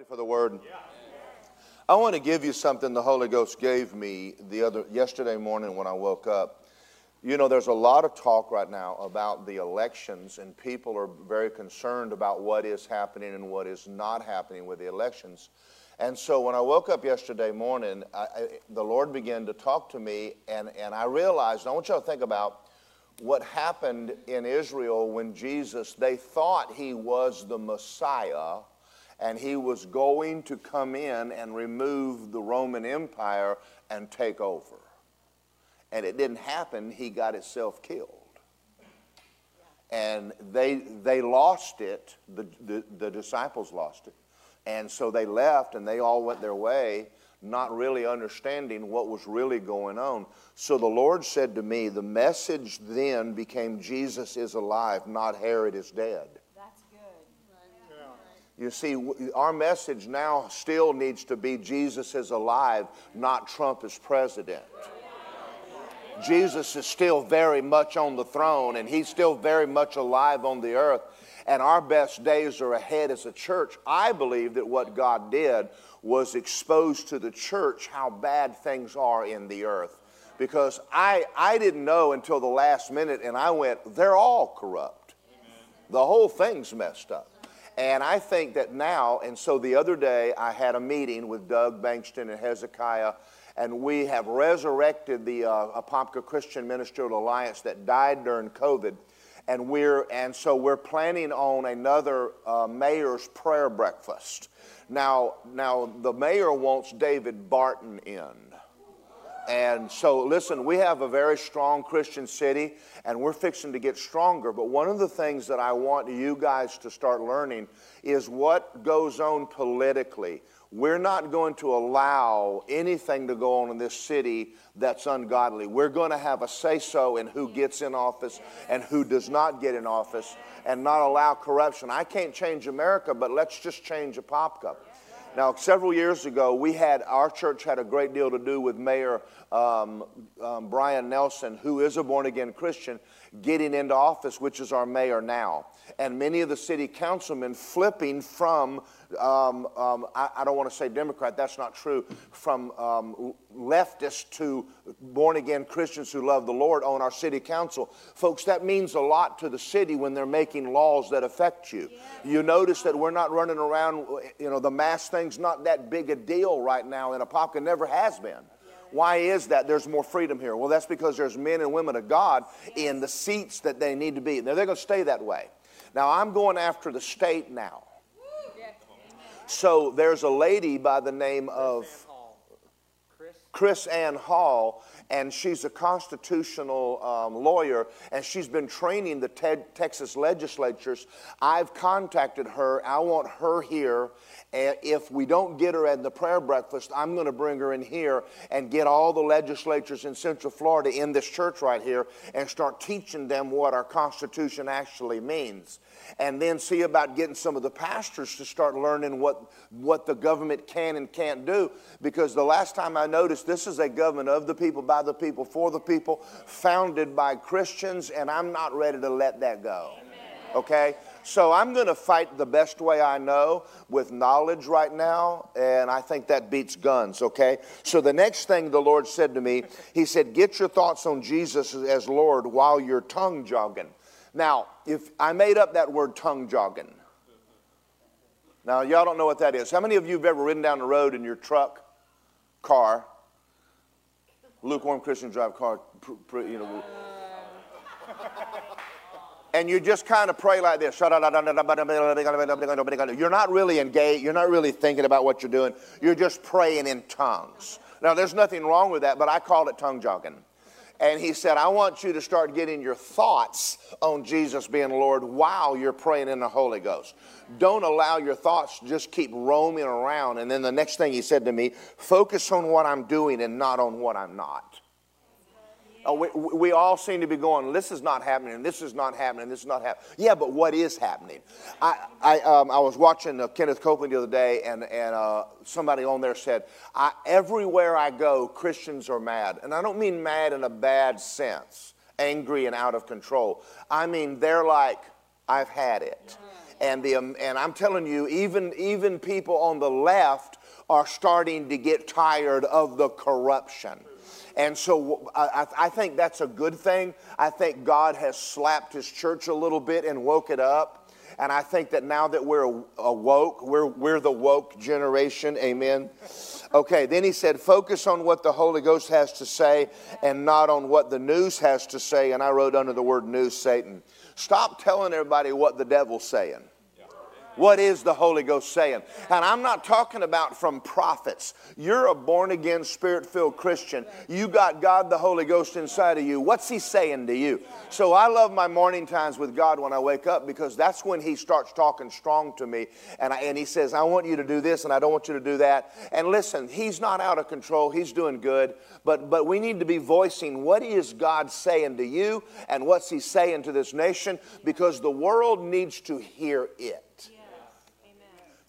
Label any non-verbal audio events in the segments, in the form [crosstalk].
ready for the word? I want to give you something the Holy Ghost gave me the other yesterday morning when I woke up. You know, there's a lot of talk right now about the elections, and people are very concerned about what is happening and what is not happening with the elections. And so when I woke up yesterday morning, I, I, the Lord began to talk to me, and, and I realized, I want you to think about what happened in Israel when Jesus, they thought he was the Messiah and he was going to come in and remove the Roman Empire and take over. And it didn't happen, he got himself killed. And they, they lost it, the, the, the disciples lost it. And so they left and they all went their way, not really understanding what was really going on. So the Lord said to me, The message then became Jesus is alive, not Herod is dead. You see, our message now still needs to be Jesus is alive, not Trump is president. Jesus is still very much on the throne and he's still very much alive on the earth. And our best days are ahead as a church. I believe that what God did was expose to the church how bad things are in the earth. Because I, I didn't know until the last minute, and I went, they're all corrupt. The whole thing's messed up. And I think that now, and so the other day I had a meeting with Doug Bankston and Hezekiah, and we have resurrected the uh, Apopka Christian Ministerial Alliance that died during COVID. And, we're, and so we're planning on another uh, mayor's prayer breakfast. Now, now, the mayor wants David Barton in. And so, listen, we have a very strong Christian city, and we're fixing to get stronger. But one of the things that I want you guys to start learning is what goes on politically. We're not going to allow anything to go on in this city that's ungodly. We're going to have a say so in who gets in office and who does not get in office and not allow corruption. I can't change America, but let's just change a pop Apopka. Now, several years ago, we had our church had a great deal to do with Mayor um, um, Bryan Nelson, who is a born again Christian, getting into office, which is our mayor now. And many of the city councilmen flipping from, um, um I, I, don't want to say Democrat, that's not true, from um, leftists to born again Christians who love the Lord on our city council. Folks, that means a lot to the city when they're making laws that affect you. Yeah. You notice that we're not running around, you know, the mass thing's not that big a deal right now in Apopka, never has been. Why is that? There's more freedom here. Well, that's because there's men and women of God in the seats that they need to be. Now, they're going to stay that way. Now, I'm going after the state now. So there's a lady by the name of KrisAnne Hall, and she's a constitutional um, lawyer, and she's been training the te- Texas legislatures. I've contacted her. I want her here. And if we don't get her at the prayer breakfast, I'm going to bring her in here and get all the legislatures in Central Florida in this church right here and start teaching them what our Constitution actually means and then see about getting some of the pastors to start learning what, what the government can and can't do. Because the last time I noticed, this is a government of the people, by the people, for the people, founded by Christians, and I'm not ready to let that go. Okay? So I'm going to fight the best way I know with knowledge right now, and I think that beats guns, okay? So the next thing the Lord said to me, He said, Get your thoughts on Jesus as Lord while you're tongue jogging. Now, if I made up that word tongue jogging. Now, y'all don't know what that is. How many of you have ever ridden down the road in your truck, car, lukewarm Christian drive car, you know, [laughs] and you just kind of pray like this. You're not really engaged. You're not really thinking about what you're doing. You're just praying in tongues. Now, there's nothing wrong with that, but I call it tongue jogging. And he said, I want you to start getting your thoughts on Jesus being Lord while you're praying in the Holy Ghost. Don't allow your thoughts to just keep roaming around. And then the next thing he said to me, focus on what I'm doing and not on what I'm not. Uh, we, we, all seem to be going, this is not happening, this is not happening, this is not happening. Yeah, but what is happening? I, I, um, I was watching uh, Kenneth Copeland the other day, and, and uh, somebody on there said, I, everywhere I go, Christians are mad. And I don't mean mad in a bad sense, angry and out of control. I mean, they're like, I've had it. And, the, um, and I'm telling you, even, even people on the left are starting to get tired of the corruption. And so I, I, think that's a good thing. I think God has slapped his church a little bit and woke it up. And I think that now that we're awoke, we're, we're the woke generation. Amen. Okay, then he said, focus on what the Holy Ghost has to say and not on what the news has to say. And I wrote under the word news, Satan. Stop telling everybody what the devil's saying. What is the Holy Ghost saying? And I'm not talking about from prophets. You're a born again, spirit filled Christian. You got God the Holy Ghost inside of you. What's He saying to you? So I love my morning times with God when I wake up because that's when He starts talking strong to me. And, I, and He says, I want you to do this and I don't want you to do that. And listen, He's not out of control. He's doing good. But, but we need to be voicing what is God saying to you and what's He saying to this nation because the world needs to hear it.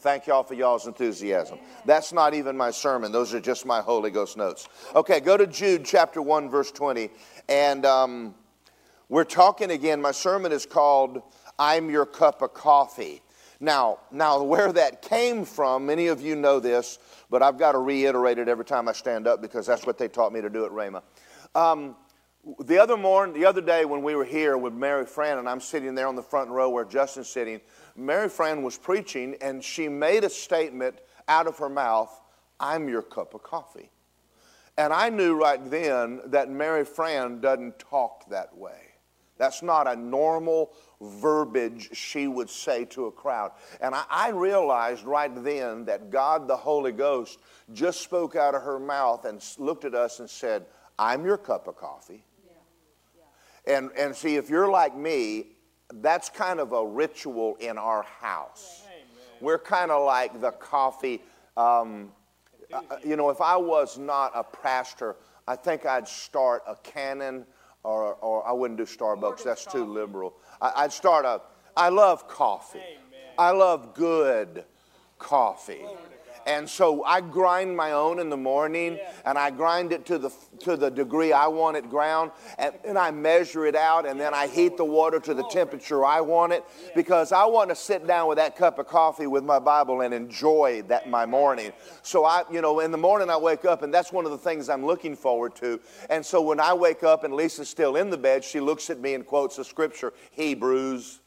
Thank y'all for y'all's enthusiasm. That's not even my sermon, those are just my Holy Ghost notes. Okay, go to Jude chapter 1, verse 20. And um, we're talking again. My sermon is called I'm Your Cup of Coffee. Now, now, where that came from, many of you know this, but I've got to reiterate it every time I stand up because that's what they taught me to do at Rhema. Um, the other morning, the other day when we were here with Mary Fran, and I'm sitting there on the front row where Justin's sitting, Mary Fran was preaching and she made a statement out of her mouth I'm your cup of coffee. And I knew right then that Mary Fran doesn't talk that way. That's not a normal verbiage she would say to a crowd. And I, I, realized right then that God the Holy Ghost just spoke out of her mouth and looked at us and said, I'm your cup of coffee. Yeah. Yeah. And, and see, if you're like me, that's kind of a ritual in our house. We're kind of like the coffee. Um, uh, you know, if I was not a pastor, I think I'd start a canon, or, or I wouldn't do Starbucks. That's too liberal. I, would start a. I love coffee. I love good coffee. And so I grind my own in the morning and I grind it to the, to the degree I want it ground and then I measure it out and then I heat the water to the oh. temperature I want it because I want to sit down with that cup of coffee with my Bible and enjoy that my morning. So I, you know, in the morning I wake up and that's one of the things I'm looking forward to. And so when I wake up and Lisa's still in the bed, she looks at me and quotes a scripture, Hebrews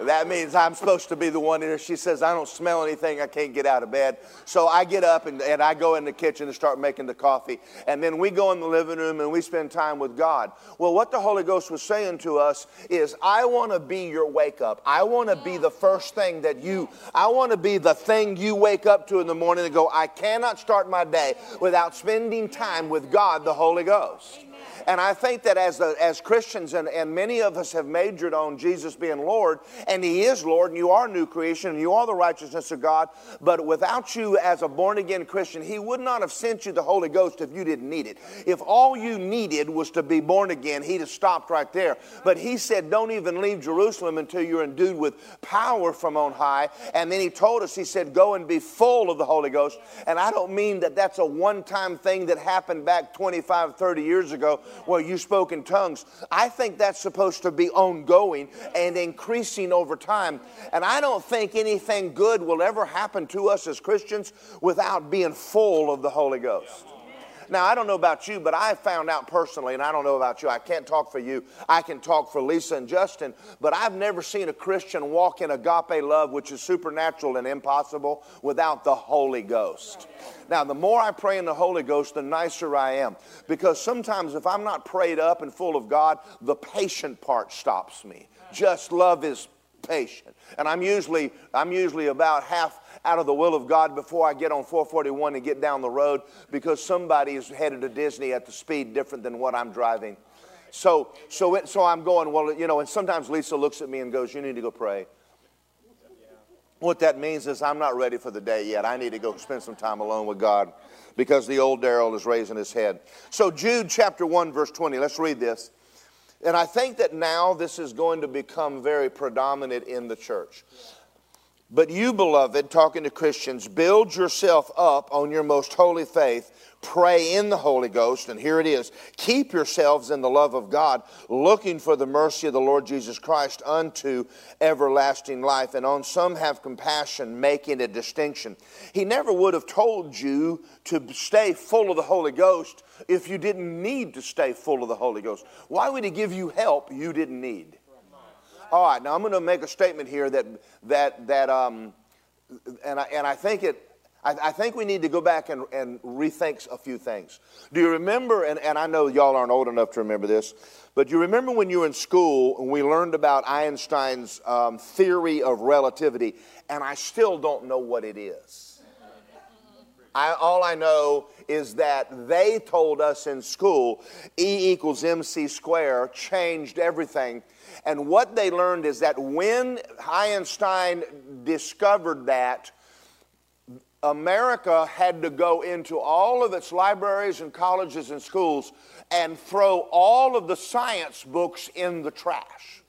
that means I'm supposed to be the one here. She says, I don't smell anything. I can't get out of bed. So I get up and, and I go in the kitchen and start making the coffee. And then we go in the living room and we spend time with God. Well, what the Holy Ghost was saying to us is, I want to be your wake up. I want to be the first thing that you, I want to be the thing you wake up to in the morning and go, I cannot start my day without spending time with God, the Holy Ghost. And I think that as, as Christians, and, and many of us have majored on Jesus being Lord, and He is Lord, and you are new creation, and you are the righteousness of God. But without you as a born again Christian, He would not have sent you the Holy Ghost if you didn't need it. If all you needed was to be born again, He'd have stopped right there. But He said, Don't even leave Jerusalem until you're endued with power from on high. And then He told us, He said, Go and be full of the Holy Ghost. And I don't mean that that's a one time thing that happened back 25, 30 years ago where you spoke in tongues. I think that's supposed to be ongoing and increasing over time. And I don't think anything good will ever happen to us as Christians without being full of the Holy Ghost. Now, I don't know about you, but I found out personally, and I don't know about you, I can't talk for you. I can talk for Lisa and Justin, but I've never seen a Christian walk in agape love, which is supernatural and impossible, without the Holy Ghost. Now, the more I pray in the Holy Ghost, the nicer I am. Because sometimes if I'm not prayed up and full of God, the patient part stops me. Just love is patient. And I'm usually, I'm usually about half out of the will of God before I get on 441 and get down the road because somebody is headed to Disney at the speed different than what I'm driving. So, so, it, so I'm going, well, you know, and sometimes Lisa looks at me and goes, You need to go pray. What that means is I'm not ready for the day yet. I need to go spend some time alone with God because the old Daryl is raising his head. So, Jude chapter 1, verse 20, let's read this. And I think that now this is going to become very predominant in the church. But you, beloved, talking to Christians, build yourself up on your most holy faith, pray in the Holy Ghost, and here it is keep yourselves in the love of God, looking for the mercy of the Lord Jesus Christ unto everlasting life. And on some have compassion, making a distinction. He never would have told you to stay full of the Holy Ghost if you didn't need to stay full of the Holy Ghost. Why would He give you help you didn't need? All right, now I'm going to make a statement here that, that, that um, and, I, and I think it, I, I, think we need to go back and, and rethink a few things. Do you remember, and, and I know y'all aren't old enough to remember this, but you remember when you were in school and we learned about Einstein's um, theory of relativity, and I still don't know what it is. I, all I know is that they told us in school E equals mc square changed everything and what they learned is that when Einstein discovered that, America had to go into all of its libraries and colleges and schools and throw all of the science books in the trash.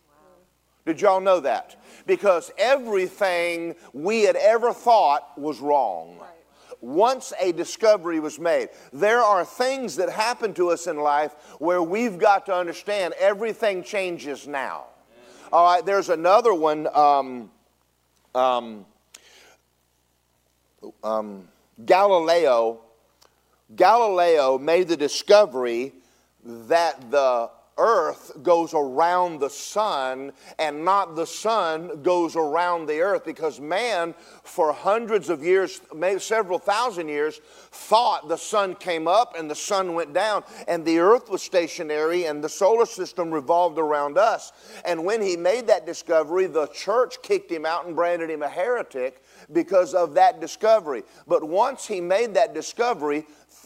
Did y'all know that? Because everything we had ever thought was wrong. Once a discovery was made, there are things that happen to us in life where we've got to understand everything changes now. All right, there's another one. Um, um, um, Galileo, Galileo made the discovery that the earth goes around the sun and not the sun goes around the earth because man for hundreds of years maybe several thousand years thought the sun came up and the sun went down and the earth was stationary and the solar system revolved around us. And when he made that discovery the church kicked him out and branded him a heretic because of that discovery but once he made that discovery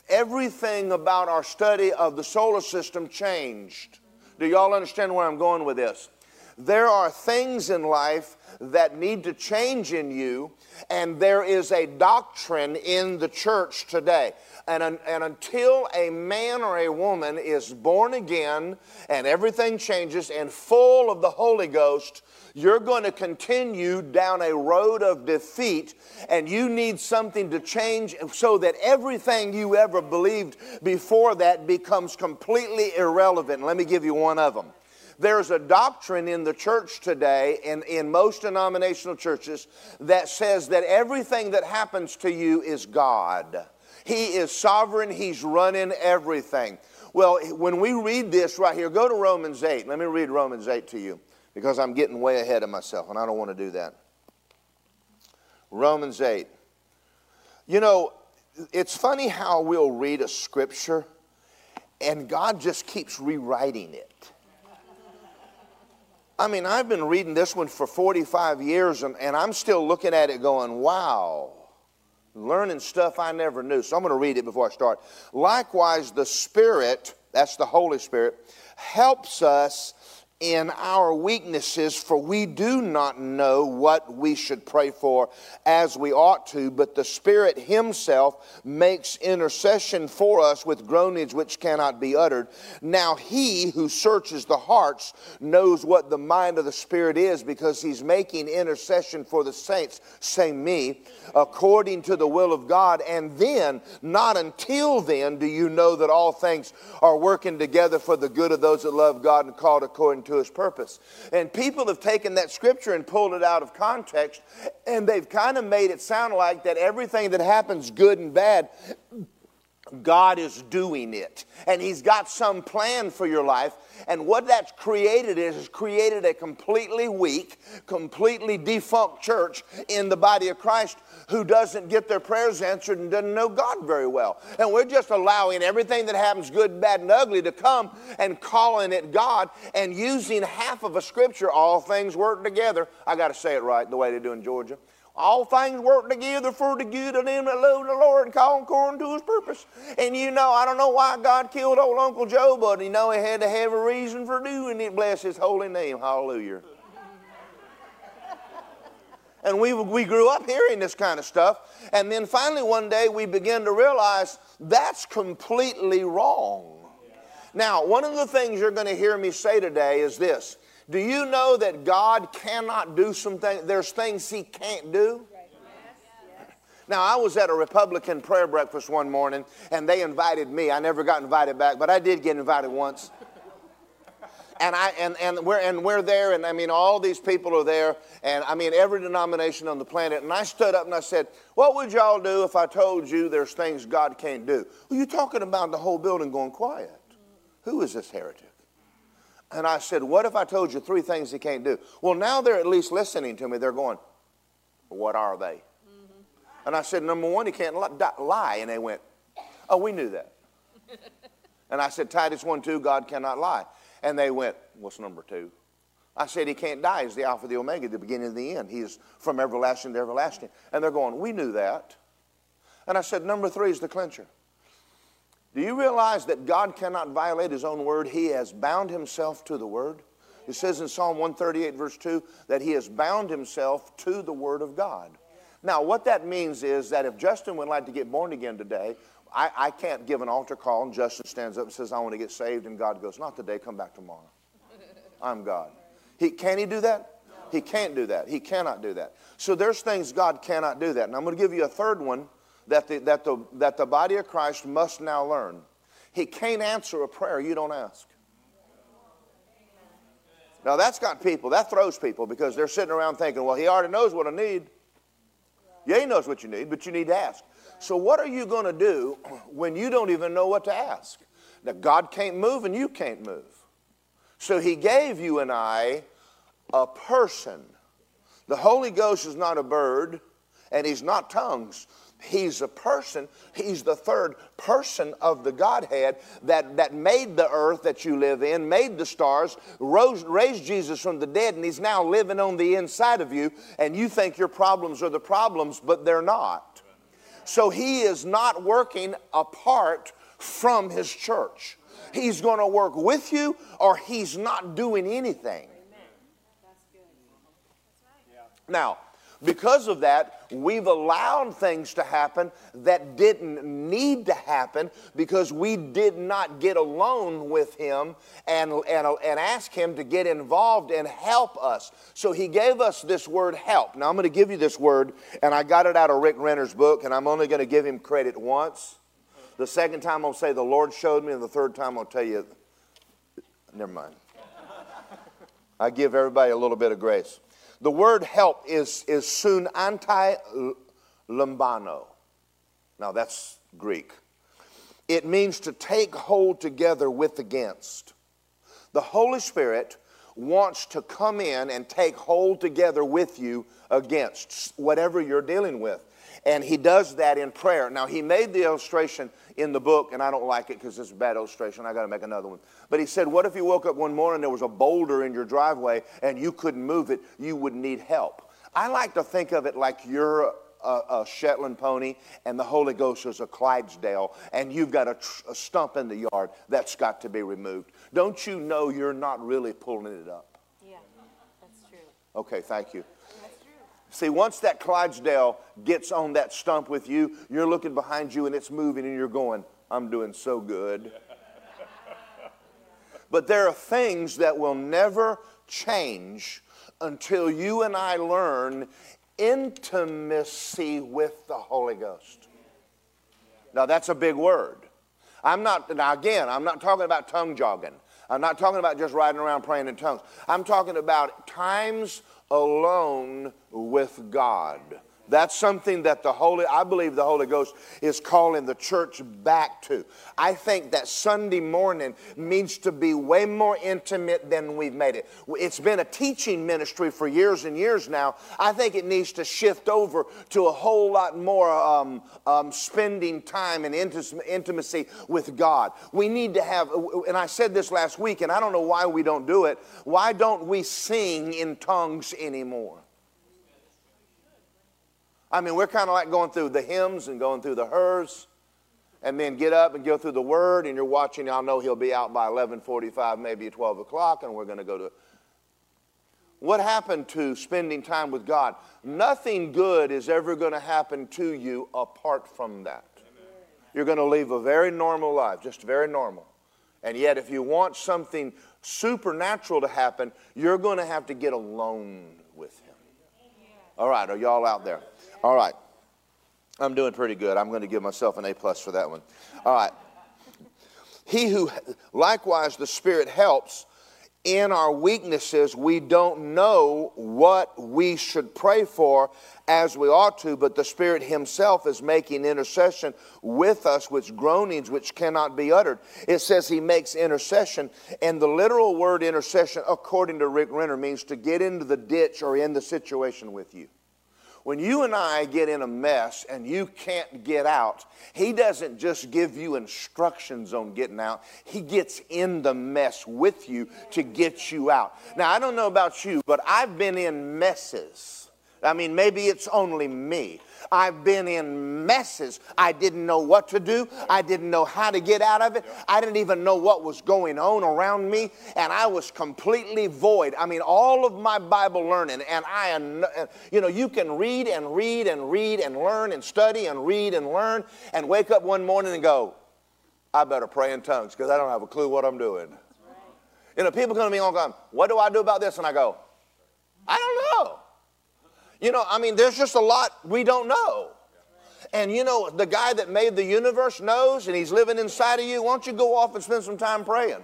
everything about our study of the solar system changed. Do y'all understand where I'm going with this? There are things in life that need to change in you, and there is a doctrine in the church today. And, and until a man or a woman is born again and everything changes and full of the Holy Ghost, you're going to continue down a road of defeat and you need something to change so that everything you ever believed before that becomes completely irrelevant. Let me give you one of them. There's a doctrine in the church today, and in most denominational churches, that says that everything that happens to you is God. He is sovereign, He's running everything. Well, when we read this right here, go to Romans 8. Let me read Romans 8 to you because I'm getting way ahead of myself, and I don't want to do that. Romans 8. You know, it's funny how we'll read a scripture and God just keeps rewriting it. I mean, I've been reading this one for 45 years and, and I'm still looking at it going, wow, learning stuff I never knew. So I'm going to read it before I start. Likewise, the Spirit, that's the Holy Spirit, helps us in our weaknesses, for we do not know what we should pray for as we ought to, but the Spirit Himself makes intercession for us with groanings which cannot be uttered. Now, He who searches the hearts knows what the mind of the Spirit is, because He's making intercession for the saints, say me, according to the will of God. And then, not until then, do you know that all things are working together for the good of those that love God and called according to his purpose. And people have taken that scripture and pulled it out of context, and they've kind of made it sound like that everything that happens, good and bad, God is doing it. And He's got some plan for your life. And what that's created is, is created a completely weak, completely defunct church in the body of Christ who doesn't get their prayers answered and doesn't know God very well. And we're just allowing everything that happens, good, bad, and ugly, to come and calling it God and using half of a scripture, all things work together. I got to say it right the way they do in Georgia. All things work together for the good of them that love the Lord and call according to his purpose. And you know, I don't know why God killed old Uncle Joe, but you know he had to have a reason for doing it. Bless his holy name. Hallelujah. And we, we grew up hearing this kind of stuff. And then finally, one day, we began to realize that's completely wrong. Now, one of the things you're going to hear me say today is this Do you know that God cannot do some things? There's things He can't do. Now, I was at a Republican prayer breakfast one morning, and they invited me. I never got invited back, but I did get invited once. And, I, and, and, we're, and we're there, and I mean, all these people are there, and I mean, every denomination on the planet. And I stood up and I said, What would y'all do if I told you there's things God can't do? Well, you're talking about the whole building going quiet. Who is this heretic? And I said, What if I told you three things he can't do? Well, now they're at least listening to me. They're going, What are they? Mm-hmm. And I said, Number one, he can't lie. And they went, Oh, we knew that. [laughs] and I said, Titus 1 2, God cannot lie. And they went, What's number two? I said, He can't die. He's the Alpha, the Omega, the beginning and the end. He is from everlasting to everlasting. And they're going, We knew that. And I said, Number three is the clincher. Do you realize that God cannot violate his own word? He has bound himself to the word. It says in Psalm 138, verse 2, that he has bound himself to the word of God. Now, what that means is that if Justin would like to get born again today, I, I can't give an altar call and Justin stands up and says, I want to get saved, and God goes, Not today, come back tomorrow. [laughs] I'm God. He, can he do that? He can't do that. He cannot do that. So there's things God cannot do that. And I'm going to give you a third one that the, that, the, that the body of Christ must now learn. He can't answer a prayer you don't ask. Now that's got people, that throws people because they're sitting around thinking, well, he already knows what I need. Yeah, he knows what you need, but you need to ask. So what are you going to do [clears throat] when you don't even know what to ask? Now God can't move and you can't move. So he gave you and I a person. The Holy Ghost is not a bird and he's not tongues. He's a person. He's the third person of the Godhead that, that made the earth that you live in, made the stars, rose, raised Jesus from the dead, and He's now living on the inside of you. And you think your problems are the problems, but they're not. So He is not working apart from His church. He's going to work with you, or He's not doing anything. Now, because of that, we've allowed things to happen that didn't need to happen because we did not get alone with Him and, and, and ask Him to get involved and help us. So He gave us this word help. Now I'm going to give you this word, and I got it out of Rick Renner's book, and I'm only going to give him credit once. The second time I'll say the Lord showed me, and the third time I'll tell you, never mind. I give everybody a little bit of grace. The word help is, is soon anti lambano. Now that's Greek. It means to take hold together with against. The Holy Spirit wants to come in and take hold together with you against whatever you're dealing with. And he does that in prayer. Now, he made the illustration in the book, and I don't like it because it's a bad illustration. I got to make another one. But he said, What if you woke up one morning and there was a boulder in your driveway and you couldn't move it? You would need help. I like to think of it like you're a, a, Shetland pony and the Holy Ghost is a Clydesdale and you've got a, a, stump in the yard that's got to be removed. Don't you know you're not really pulling it up? Yeah, that's true. Okay, thank you. See, once that Clydesdale gets on that stump with you, you're looking behind you and it's moving and you're going, I'm doing so good. [laughs] but there are things that will never change until you and I learn intimacy with the Holy Ghost. Now, that's a big word. I'm not, now again, I'm not talking about tongue jogging. I'm not talking about just riding around praying in tongues. I'm talking about times alone with God. That's something that the Holy, I believe the Holy Ghost is calling the church back to. I think that Sunday morning needs to be way more intimate than we've made it. It's been a teaching ministry for years and years now. I think it needs to shift over to a whole lot more um, um, spending time and intimacy with God. We need to have, and I said this last week, and I don't know why we don't do it. Why don't we sing in tongues anymore? I mean, we're kind of like going through the hymns and going through the hers, and then get up and go through the word, and you're watching. I know he'll be out by 11:45, maybe 12 o'clock, and we're going to go to. What happened to spending time with God? Nothing good is ever going to happen to you apart from that. You're going to live a very normal life, just very normal. And yet, if you want something supernatural to happen, you're going to have to get alone with Him. All right, are y'all out there? All right. I'm doing pretty good. I'm going to give myself an A plus for that one. All right. He who likewise the Spirit helps in our weaknesses, we don't know what we should pray for as we ought to, but the Spirit Himself is making intercession with us with groanings which cannot be uttered. It says He makes intercession, and the literal word intercession, according to Rick Renner, means to get into the ditch or in the situation with you. When you and I get in a mess and you can't get out, He doesn't just give you instructions on getting out, He gets in the mess with you to get you out. Now, I don't know about you, but I've been in messes. I mean, maybe it's only me. I've been in messes. I didn't know what to do. I didn't know how to get out of it. I didn't even know what was going on around me. And I was completely void. I mean, all of my Bible learning, and I, you know, you can read and read and read and learn and study and read and learn and wake up one morning and go, I better pray in tongues because I don't have a clue what I'm doing. You know, people come to me all the time, what do I do about this? And I go, I don't know. You know, I mean, there's just a lot we don't know. And you know, the guy that made the universe knows and he's living inside of you. Why don't you go off and spend some time praying?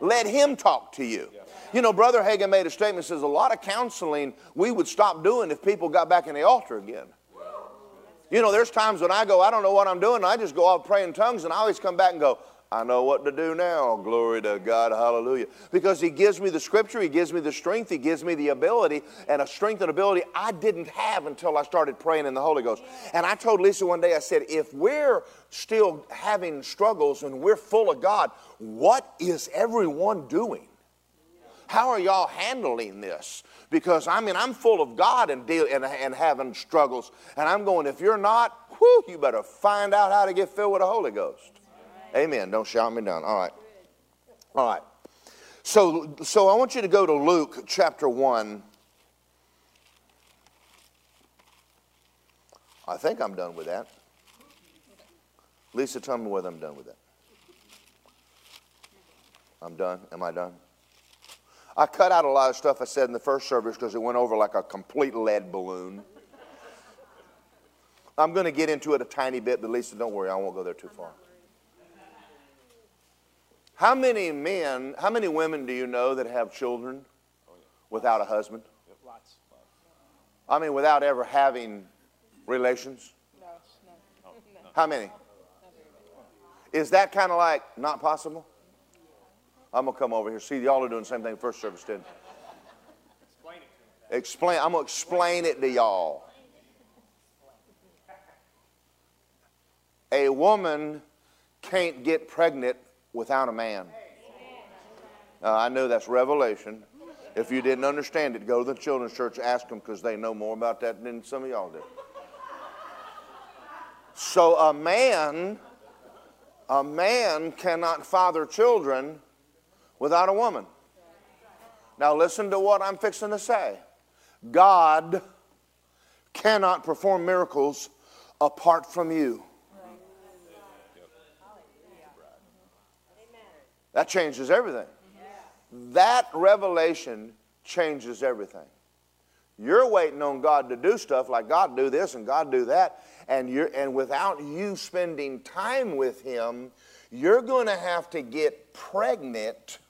Let him talk to you. You know, Brother Hagin made a statement says a lot of counseling we would stop doing if people got back in the altar again. You know, there's times when I go, I don't know what I'm doing, I just go off praying tongues, and I always come back and go, I know what to do now. Glory to God. Hallelujah. Because He gives me the scripture, He gives me the strength, He gives me the ability, and a strength and ability I didn't have until I started praying in the Holy Ghost. And I told Lisa one day, I said, if we're still having struggles and we're full of God, what is everyone doing? How are y'all handling this? Because I mean, I'm full of God and, deal, and, and having struggles. And I'm going, if you're not, whew, you better find out how to get filled with the Holy Ghost. Amen. Don't shout me down. All right. All right. So, so I want you to go to Luke chapter 1. I think I'm done with that. Lisa, tell me whether I'm done with that. I'm done. Am I done? I cut out a lot of stuff I said in the first service because it went over like a complete lead balloon. I'm going to get into it a tiny bit, but Lisa, don't worry, I won't go there too far. How many men, how many women do you know that have children without a husband? Lots. I mean, without ever having relations? No, no. How many? Is that kind of like not possible? I'm going to come over here. See, y'all are doing the same thing first service did. Explain it Explain. I'm going to explain it to y'all. A woman can't get pregnant without a man. Uh, I know that's revelation. If you didn't understand it, go to the children's church, ask them because they know more about that than some of y'all do. So a man, a man cannot father children without a woman. Now listen to what I'm fixing to say. God cannot perform miracles apart from you. That changes everything. That revelation changes everything. You're waiting on God to do stuff like God do this and God do that, and you're and without you spending time with Him, you're going to have to get pregnant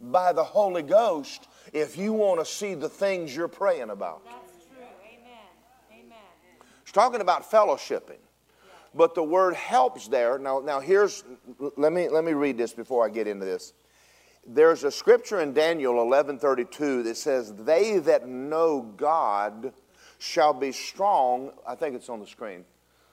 by the Holy Ghost if you want to see the things you're praying about. That's true. Amen. Amen. It's talking about fellowshipping. But the word helps there. Now, now here's, let me, let me read this before I get into this. There's a scripture in Daniel 11:32 that says, "They that know God shall be strong." I think it's on the screen.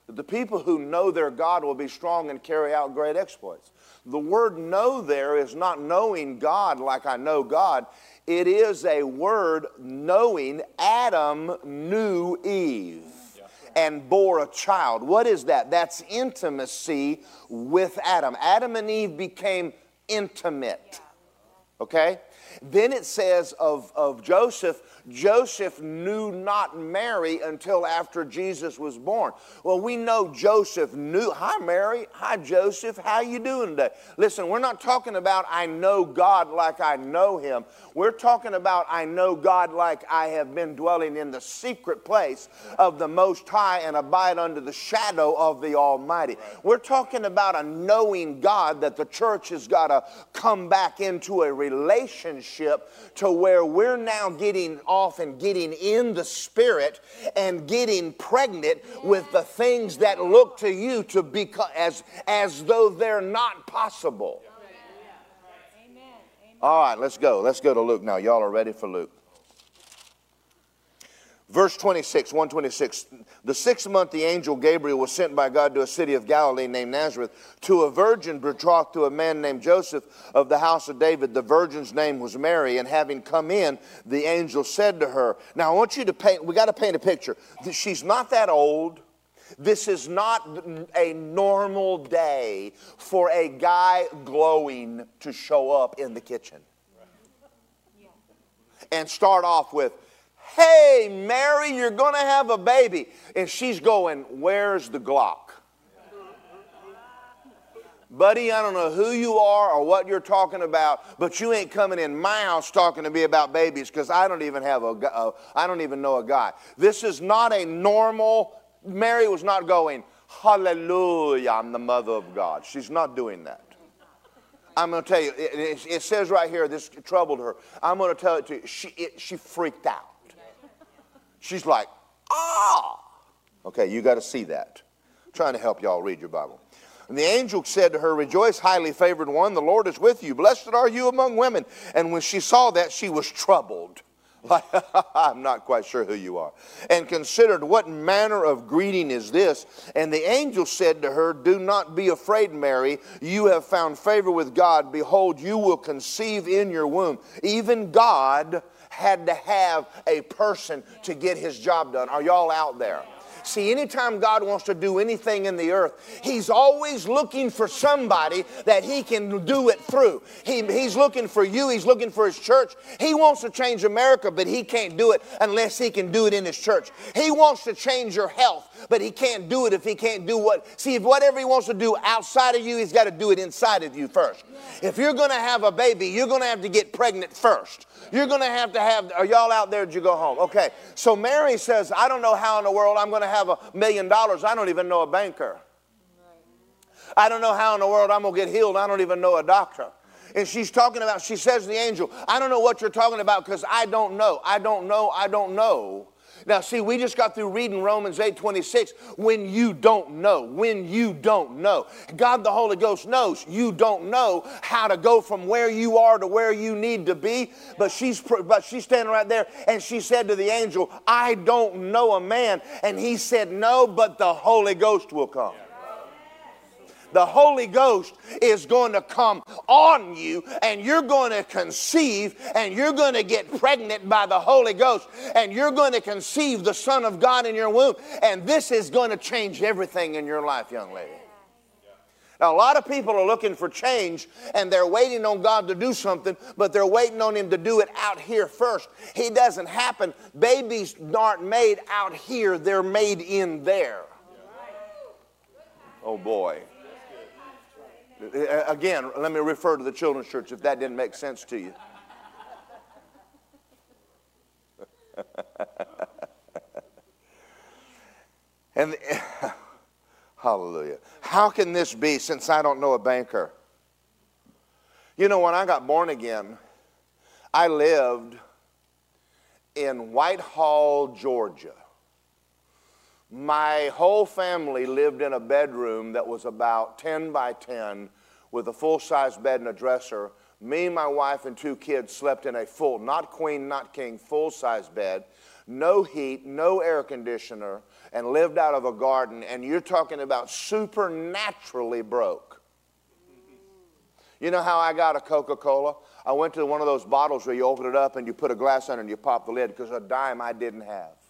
The people who know their God will be strong and carry out great exploits. The word know there is not knowing God like I know God. It is a word knowing Adam knew Eve and bore a child. What is that? That's intimacy with Adam. Adam and Eve became intimate. Okay? Then it says of, of Joseph, Joseph knew not Mary until after Jesus was born. Well, we know Joseph knew. Hi, Mary. Hi, Joseph. How you doing today? Listen, we're not talking about I know God like I know him. We're talking about I know God like I have been dwelling in the secret place of the Most High and abide under the shadow of the Almighty. We're talking about a knowing God that the church has got to come back into a relationship to where we're now getting off and getting in the spirit and getting pregnant with the things that look to you to be as, as though they're not possible. All right, let's go. Let's go to Luke now. Y'all are ready for Luke. Verse 26, 126. The sixth month, the angel Gabriel was sent by God to a city of Galilee named Nazareth to a virgin betrothed to a man named Joseph of the house of David. The virgin's name was Mary, and having come in, the angel said to her, Now I want you to paint, we got to paint a picture. She's not that old. This is not a normal day for a guy glowing to show up in the kitchen and start off with, Hey, Mary, you're going to have a baby. And she's going, Where's the Glock? Buddy, I don't know who you are or what you're talking about, but you ain't coming in my house talking to me about babies because I don't even have a, a, uh, I don't even know a guy. This is not a normal, Mary was not going, Hallelujah, I'm the mother of God. She's not doing that. I'm going to tell you, it, it, says right here, this troubled her. I'm going to tell it to you, she, it, she freaked out. She's like, ah. Okay, you got to see that. I'm trying to help y'all read your Bible. And the angel said to her, Rejoice, highly favored one, the Lord is with you. Blessed are you among women. And when she saw that, she was troubled. [laughs] Like, I'm not quite sure who you are. And considered, What manner of greeting is this? And the angel said to her, Do not be afraid, Mary. You have found favor with God. Behold, you will conceive in your womb. Even God had to have a person to get his job done. Are y'all out there? See, anytime God wants to do anything in the earth, He's always looking for somebody that He can do it through. He, he's looking for you, He's looking for His church. He wants to change America, but He can't do it unless He can do it in His church. He wants to change your health, but He can't do it if He can't do what. See, if whatever He wants to do outside of you, He's got to do it inside of you first. If you're going to have a baby, you're going to have to get pregnant first. You're going to have to have, are y'all out there? Did you go home? Okay. So Mary says, I don't know how in the world I'm going to have a million dollars. I don't even know a banker. I don't know how in the world I'm going to get healed. I don't even know a doctor. And she's talking about, she says the angel, I don't know what you're talking about because I don't know. I don't know. I don't know. Now, see, we just got through reading Romans 8 26. When you don't know, when you don't know. God the Holy Ghost knows you don't know how to go from where you are to where you need to be. But she's, but she's standing right there and she said to the angel, I don't know a man. And he said, No, but the Holy Ghost will come the Holy Ghost is going to come on you and you're going to conceive and you're going to get pregnant by the Holy Ghost and you're going to conceive the Son of God in your womb. And this is going to change everything in your life, young lady. Now, a lot of people are looking for change and they're waiting on God to do something, but they're waiting on Him to do it out here first. He doesn't happen. Babies aren't made out here, they're made in there. Oh boy. Uh, again, let me refer to the children's church if that didn't make sense to you. [laughs] and [laughs] hallelujah. How can this be since I don't know a banker? You know, when I got born again, I lived in Whitehall, Georgia. My whole family lived in a bedroom that was about 10 by 10 with a full size bed and a dresser. Me, my wife, and two kids slept in a full, not queen, not king, full size bed. No heat, no air conditioner, and lived out of a garden. And you're talking about supernaturally broke. You know how I got a Coca Cola? I went to one of those bottles where you open it up and you put a glass it and you pop the lid because a dime I didn't have.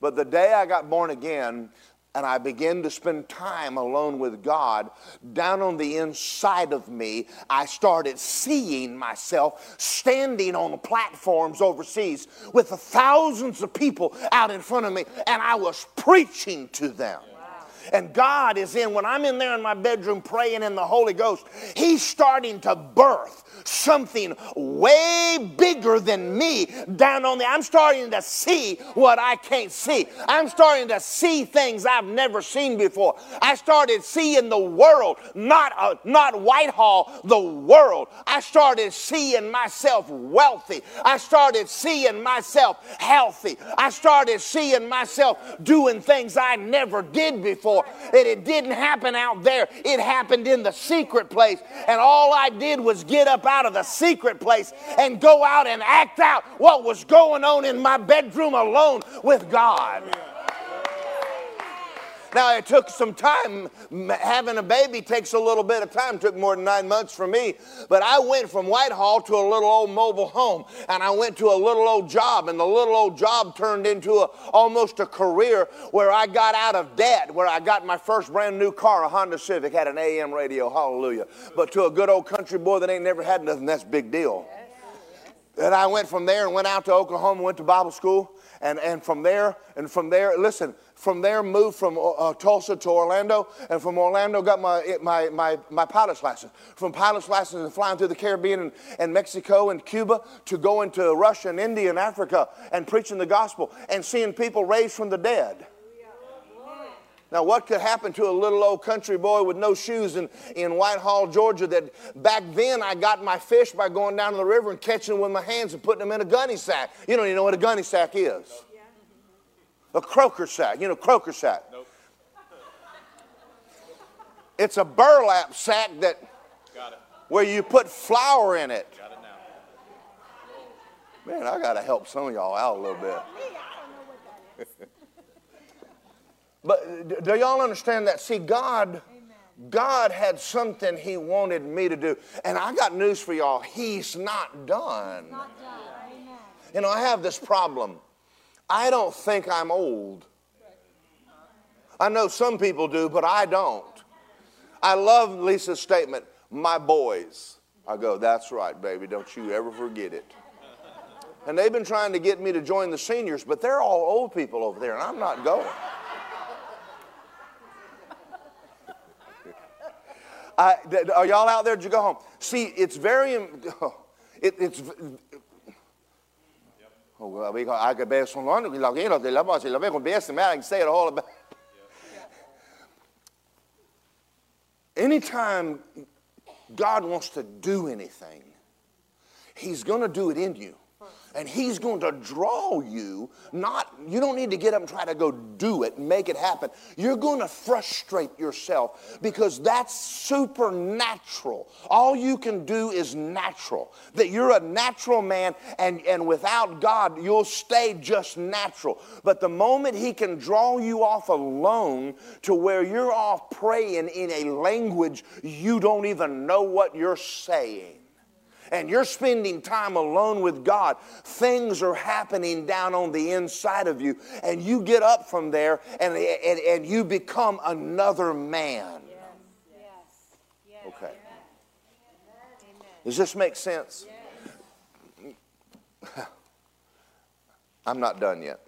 But the day I got born again, and I began to spend time alone with God, down on the inside of me, I started seeing myself standing on the platforms overseas with the thousands of people out in front of me, and I was preaching to them. And God is in, when I'm in there in my bedroom praying in the Holy Ghost, He's starting to birth something way bigger than me down on there. I'm starting to see what I can't see. I'm starting to see things I've never seen before. I started seeing the world, not, uh, not Whitehall, the world. I started seeing myself wealthy. I started seeing myself healthy. I started seeing myself doing things I never did before. And it didn't happen out there, it happened in the secret place. And all I did was get up out of the secret place and go out and act out what was going on in my bedroom alone with God. Now, it took some time. Having a baby takes a little bit of time. It took more than nine months for me. But I went from Whitehall to a little old mobile home, and I went to a little old job, and the little old job turned into a, almost a career where I got out of debt, where I got my first brand new car, a Honda Civic, had an AM radio, hallelujah. But to a good old country boy that ain't never had nothing, that's big deal. And I went from there and went out to Oklahoma, went to Bible school, and, and from there, and from there, listen, from there moved from uh, uh, Tulsa to Orlando, and from Orlando got my, my, my, my pilot's license. From pilot's license and flying through the Caribbean and, and Mexico and Cuba to going to Russia and India and Africa and preaching the gospel and seeing people raised from the dead. Now, what could happen to a little old country boy with no shoes in, in Whitehall, Georgia? That back then I got my fish by going down to the river and catching them with my hands and putting them in a gunny sack. You don't even know what a gunny sack is. A croaker sack. You know, croaker sack. Nope. It's a burlap sack that where you put flour in it. Got it now. Man, I got to help some of y'all out a little bit. but do y'all understand that? See, God, God had something He wanted me to do. And I got news for y'all. He's not done. Not done. You know, I have this problem. I don't think I'm old. I know some people do, but I don't. I love Lisa's statement, my boys. I go, that's right, baby, don't you ever forget it. And they've been trying to get me to join the seniors, but they're all old people over there, and I'm not going. I, are y'all out there? Did you go home? See, it's very, [laughs] it, it's Oh, I could bear some on like you know, they love us, they love me, I can say it all about. [laughs] Anytime God wants to do anything, He's going to do it in you and he's going to draw you not you don't need to get up and try to go do it make it happen. You're going to frustrate yourself because that's supernatural. All you can do is natural. That you're a natural man and and without god you'll stay just natural. But the moment he can draw you off alone to where you're off praying in a language you don't even know what you're saying and you're spending time alone with God, things are happening down on the inside of you. And you get up from there and, and, and you become another man. Okay. Does this make sense? [laughs] I'm not done yet.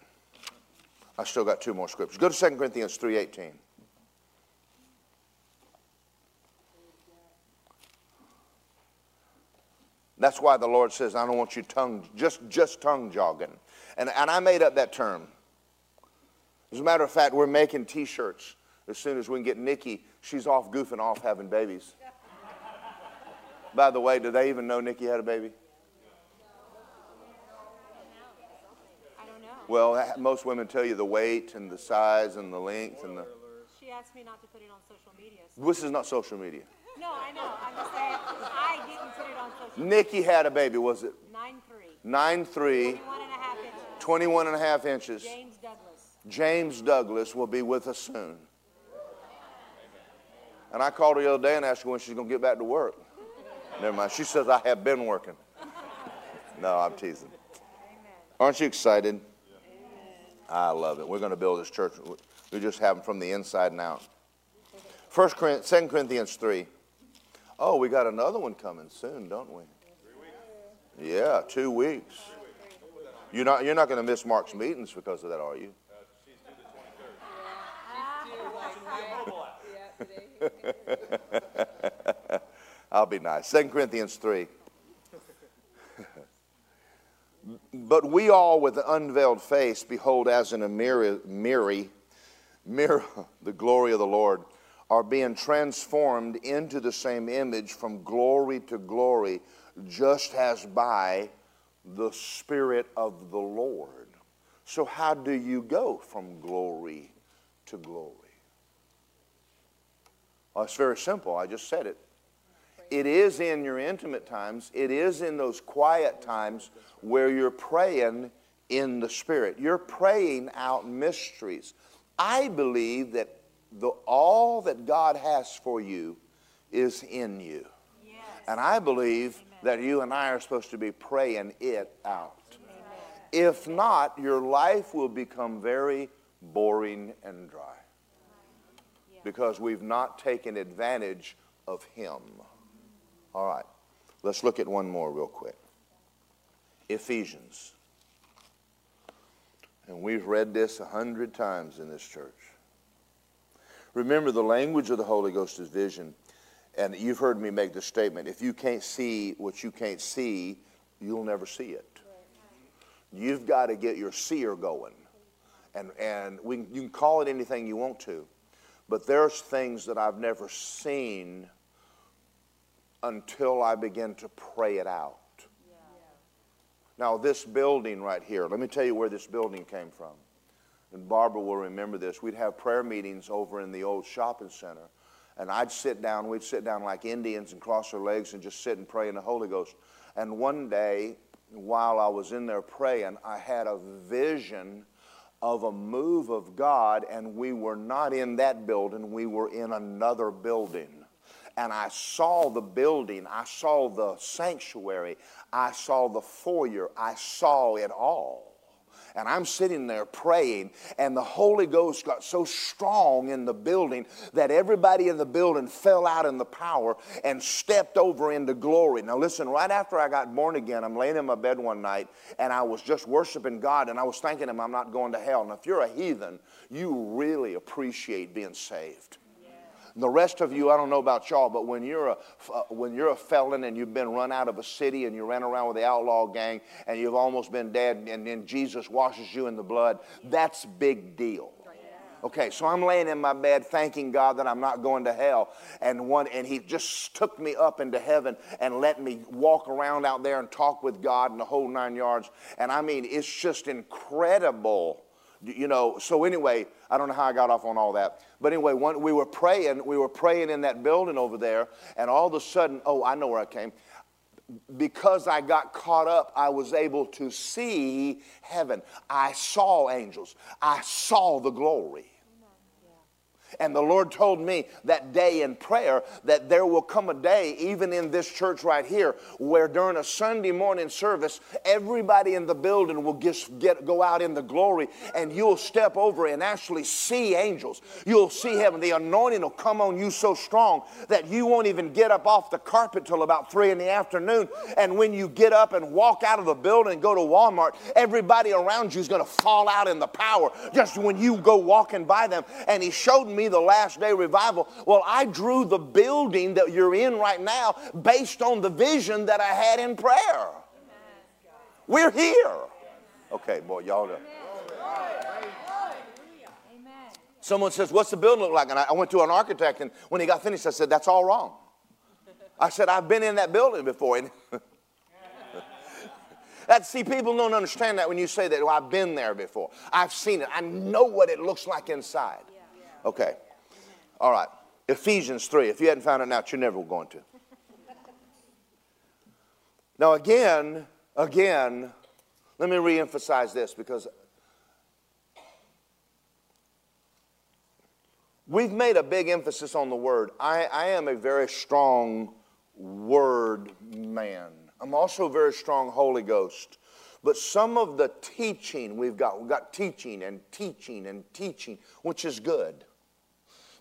I still got two more scriptures. Go to 2 Corinthians 3:18. That's why the Lord says, I don't want you tongue, just, just tongue jogging. And, and I made up that term. As a matter of fact, we're making t shirts as soon as we can get Nikki. She's off goofing off having babies. By the way, do they even know Nikki had a baby? I don't know. Well, most women tell you the weight and the size and the length and the. She asked me not to put it on social media. So. This is not social media. No, I know. I'm just saying I didn't put it on social Nikki had a baby, was it? 9'3". 9'3". 21 and a half inches. 21 and a half inches. James Douglas. James Douglas will be with us soon. And I called her the other day and asked her when she's going to get back to work. Never mind. She says, I have been working. [laughs] No, I'm teasing. Aren't you excited? I love it. We're going to build this church. We just have them from the inside and out. First Corinthians, 2 Corinthians 3. Oh, we got another one coming soon, don't we? Yeah, two weeks. You're not, you're not going to miss Mark's meetings because of that, are you? [laughs] I'll be nice. Second Corinthians 3. [laughs] but we all, with unveiled face, behold as in a mirror, mirror, mirror [laughs] the glory of the Lord, are being transformed into the same image from glory to glory, just as by the Spirit of the Lord. So, how do you go from glory to glory? Well, it's very simple. I just said it. It is in your intimate times, it is in those quiet times where you're praying in the Spirit. You're praying out mysteries. I believe that the, all that God has for you is in you. Yes. And I believe Amen. that you and I are supposed to be praying it out. Amen. If not, your life will become very boring and dry because we've not taken advantage of Him. All right, let's look at one more real quick Ephesians. And we've read this a hundred times in this church. Remember, the language of the Holy Ghost is vision. And you've heard me make the statement if you can't see what you can't see, you'll never see it. You've got to get your seer going. And, and we, you can call it anything you want to. But there's things that I've never seen until I begin to pray it out. Yeah. Now, this building right here, let me tell you where this building came from. And Barbara will remember this. We'd have prayer meetings over in the old shopping center. And I'd sit down, we'd sit down like Indians and cross our legs and just sit and pray in the Holy Ghost. And one day, while I was in there praying, I had a vision of a move of God, and we were not in that building, we were in another building. And I saw the building, I saw the sanctuary, I saw the foyer, I saw it all. And I'm sitting there praying, and the Holy Ghost got so strong in the building that everybody in the building fell out in the power and stepped over into glory. Now, listen, right after I got born again, I'm laying in my bed one night, and I was just worshiping God, and I was thanking Him I'm not going to hell. Now, if you're a heathen, you really appreciate being saved. The rest of you, I don't know about y'all, but when you're a uh, when you're a felon and you've been run out of a city and you ran around with the outlaw gang and you've almost been dead and then Jesus washes you in the blood, that's big deal. Okay, so I'm laying in my bed thanking God that I'm not going to hell. And one and he just took me up into heaven and let me walk around out there and talk with God in the whole nine yards. And I mean, it's just incredible you know, so anyway, I don't know how I got off on all that. But anyway, one, we were praying, we were praying in that building over there, and all of a sudden, oh, I know where I came. Because I got caught up, I was able to see heaven. I saw angels. I saw the glory. And the Lord told me that day in prayer that there will come a day, even in this church right here, where during a Sunday morning service, everybody in the building will just get, go out in the glory and you'll step over and actually see angels. You'll see heaven. The anointing will come on you so strong that you won't even get up off the carpet till about three in the afternoon. And when you get up and walk out of the building and go to Walmart, everybody around you is going to fall out in the power just when you go walking by them. And He showed me the last day revival. Well, I drew the building that you're in right now based on the vision that I had in prayer. We're here. Okay, boy, y'all. Know. Someone says, What's the building look like? And I went to an architect, and when he got finished, I said, That's all wrong. I said, I've been in that building before. And [laughs] that, see, people don't understand that when you say that, well, I've been there before. I've seen it. I know what it looks like inside. Okay. All right. Ephesians 3. If you hadn't found it out, you're never going to. Now, again, again, let me reemphasize this because we've made a big emphasis on the word. I, I am a very strong word man. I'm also a very strong Holy Ghost. But some of the teaching we've got, we've got teaching and teaching and teaching, which is good.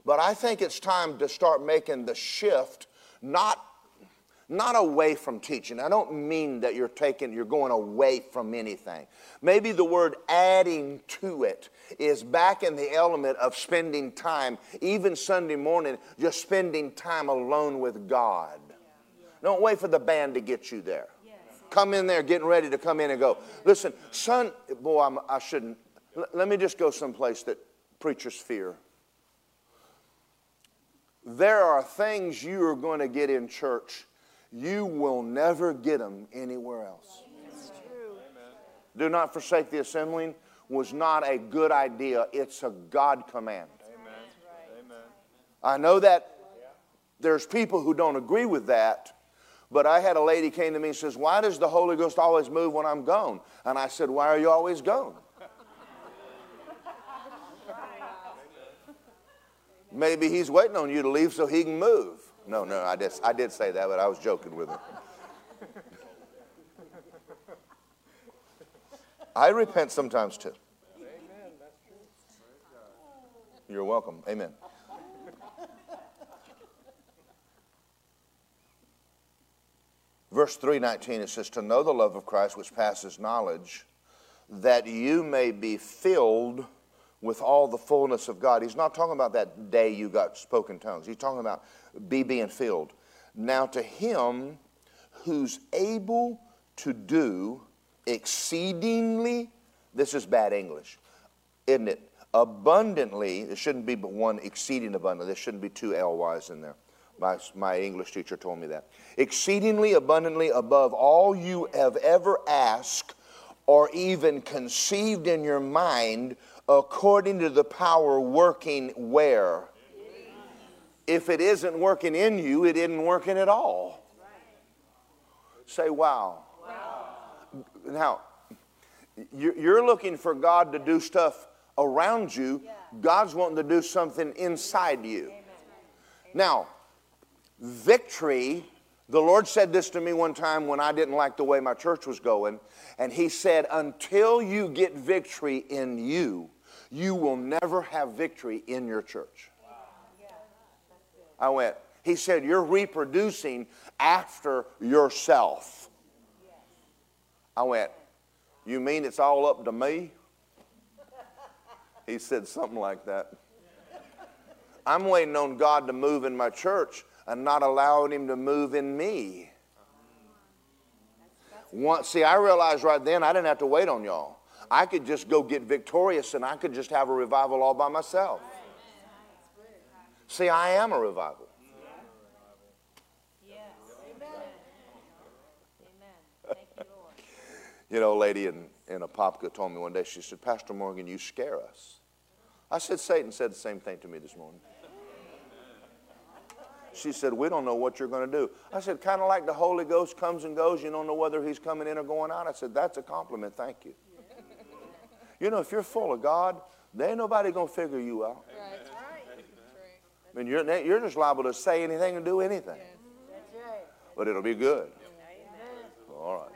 But I think it's time to start making the shift, not, not away from teaching. I don't mean that you're taking, you're going away from anything. Maybe the word adding to it is back in the element of spending time, even Sunday morning, just spending time alone with God. Don't wait for the band to get you there. Come in there getting ready to come in and go. Listen, son, boy, I'm, I shouldn't. L- let me just go someplace that preachers fear. There are things you are going to get in church, you will never get them anywhere else. Do not forsake the assembling was not a good idea, it's a God command. Amen. I know that there's people who don't agree with that, but I had a lady came to me and says, Why does the Holy Ghost always move when I'm gone? And I said, Why are you always gone? Maybe he's waiting on you to leave so he can move. No, no, I did, I did say that, but I was joking with him. I repent sometimes too. Amen. That's true. You're welcome. Amen. Verse 319, it says, To know the love of Christ which passes knowledge, that you may be filled with all the fullness of God. He's not talking about that day you got spoken tongues. He's talking about be being filled. Now, to him who's able to do exceedingly, this is bad English, isn't it? Abundantly, there shouldn't be but one exceeding abundantly. There shouldn't be two LYs in there. My, my English teacher told me that. Exceedingly abundantly above all you have ever asked or even conceived in your mind, according to the power working where? If it isn't working in you, it isn't working at all. Say, wow. wow. Now, you're looking for God to do stuff around you. God's wanting to do something inside you. Now, victory, the Lord said this to me one time when I didn't like the way my church was going. And He said, Until you get victory in you, you will never have victory in your church. I went, He said, You're reproducing after yourself. I went, You mean it's all up to me? He said something like that. I'm waiting on God to move in my church and not allowing Him to move in me. Once, see, I realized right then I didn't have to wait on y'all. I could just go get victorious and I could just have a revival all by myself. See, I am a revival. [laughs] You know, a lady in, in Apopka told me one day, she said, Pastor Morgan, you scare us. I said, Satan said the same thing to me this morning. She said, We don't know what you're going to do. I said, Kind of like the Holy Ghost comes and goes. You don't know whether he's coming in or going out. I said, That's a compliment. Thank you. You know, if you're full of God, there ain't nobody going to figure you out. Right. I mean, you're, you're just liable to say anything and do anything. But it'll be good. All right.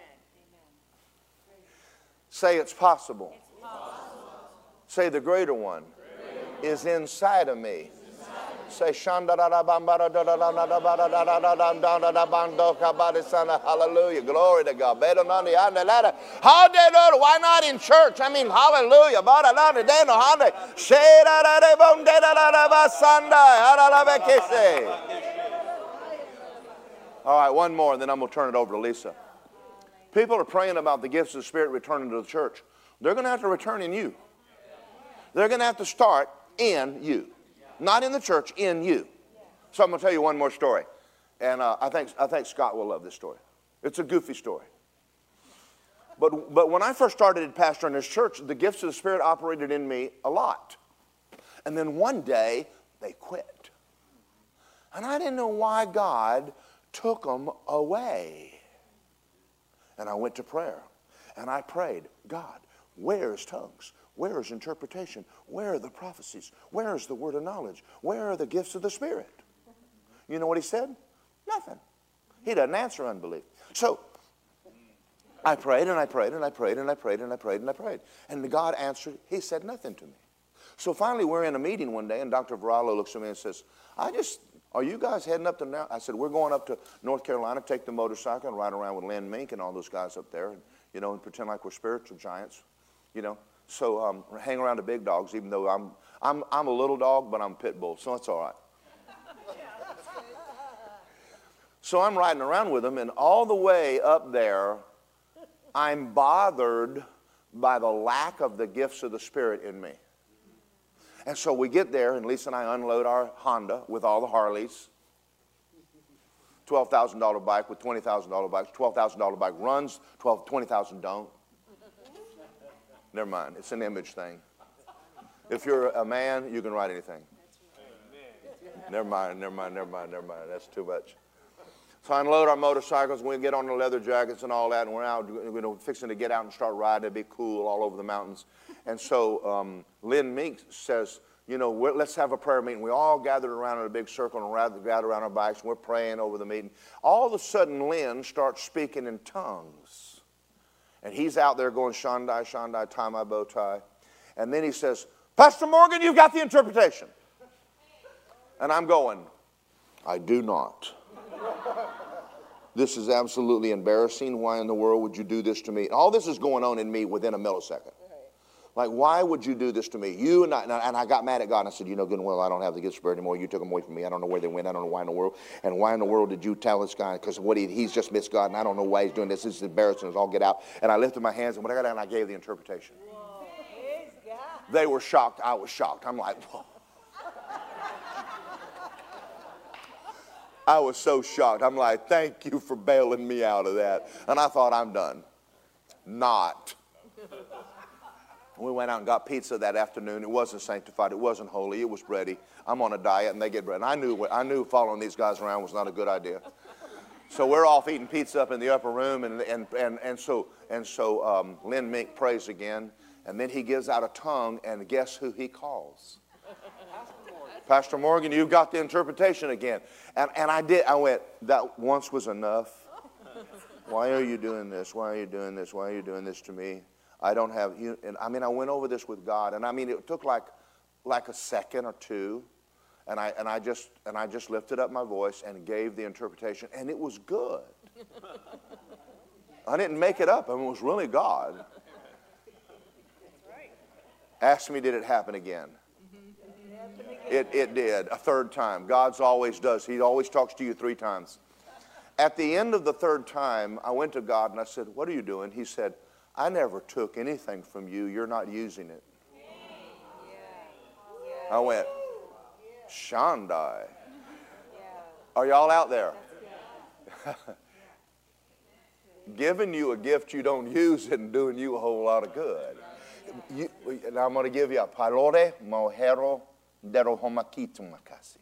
Say it's possible. Say the greater one is inside of me. Say hallelujah. Glory to God. Hallelujah. Why not in church? I mean, hallelujah. All right, one more, and then I'm going to turn it over to Lisa. People are praying about the gifts of the Spirit returning to the church. They're going to have to return in you. They're going to have to start in you. Not in the church, in you. So I'm going to tell you one more story. And uh, I, think, I think Scott will love this story. It's a goofy story. But, but when I first started pastor in this church, the gifts of the Spirit operated in me a lot. And then one day, they quit. And I didn't know why God took them away. And I went to prayer. And I prayed, God, where is tongues? Where is interpretation? Where are the prophecies? Where is the word of knowledge? Where are the gifts of the Spirit? You know what he said? Nothing. He doesn't answer unbelief. So, I prayed and I prayed and I prayed and I prayed and I prayed and I prayed. And God answered, He said nothing to me. So finally, we're in a meeting one day, and Dr. Varallo looks at me and says, I just, are you guys heading up to now? I said, We're going up to North Carolina, take the motorcycle and ride around with Lynn Mink and all those guys up there, and, you know, and pretend like we're spiritual giants, you know. So um, hang around the big dogs, even though I'm, I'm, I'm a little dog, but I'm pit bull, so that's all right. so I'm riding around with them, and all the way up there, I'm bothered by the lack of the gifts of the Spirit in me. And so we get there, and Lisa and I unload our Honda with all the Harleys. $12,000 bike with $20,000 bikes. $12,000 bike runs, 12, 20,000 don't. Never mind, it's an image thing. If you're a man, you can write anything. Never mind, never mind, never mind, never mind. That's too much. So I unload our motorcycles, we get on the leather jackets and all that, and we're out, you know, fixing to get out and start riding. It'd be cool all over the mountains. And so um, Lynn Mink says, you know, let's have a prayer meeting. We all gathered around in a big circle and rather gathered around our bikes, and we're praying over the meeting. All of a sudden, Lynn starts speaking in tongues. And he's out there going, Shandai, Shandai, tie my bow tie. And then he says, Pastor Morgan, you've got the interpretation. And I'm going, I do not. This is absolutely embarrassing. Why in the world would you do this to me? All this is going on in me within a millisecond. Like, why would you do this to me? You and I, and I got mad at God and I said, You know good and well, I don't have the gift spirit anymore. You took them away from me. I don't know where they went. I don't know why in the world. And why in the world did you tell this guy? Because what he, he's just missed God and I don't know why he's doing this. This is embarrassing. It's all get out. And I lifted my hands and when I got out, I gave the interpretation. They were shocked. I was shocked. I'm like, Whoa. I was so shocked. I'm like, thank you for bailing me out of that. And I thought, I'm done. Not. We went out and got pizza that afternoon. It wasn't sanctified. It wasn't holy. It was bready. I'm on a diet, and they get bread. And I knew, I knew following these guys around was not a good idea. So we're off eating pizza up in the upper room, and, and, and, and so, and so um, Lynn Mink prays again, and then he gives out a tongue, and guess who he calls? Pastor Morgan, you've got the interpretation again. And, and I did, I went, that once was enough. Why are you doing this? Why are you doing this? Why are you doing this to me? I don't have, you, and I mean, I went over this with God, and I mean, it took like, like a second or two, and I, and I just, and I just lifted up my voice and gave the interpretation, and it was good. I didn't make it up. I mean, it was really God. Ask me, did it happen again? It, it did a third time. God's always does. He always talks to you three times. At the end of the third time, I went to God and I said, What are you doing? He said, I never took anything from you. You're not using it. I went, Shandai. Are y'all out there? [laughs] Giving you a gift you don't use isn't doing you a whole lot of good. You, and I'm going to give you a palore mohero dero homakitu makasi.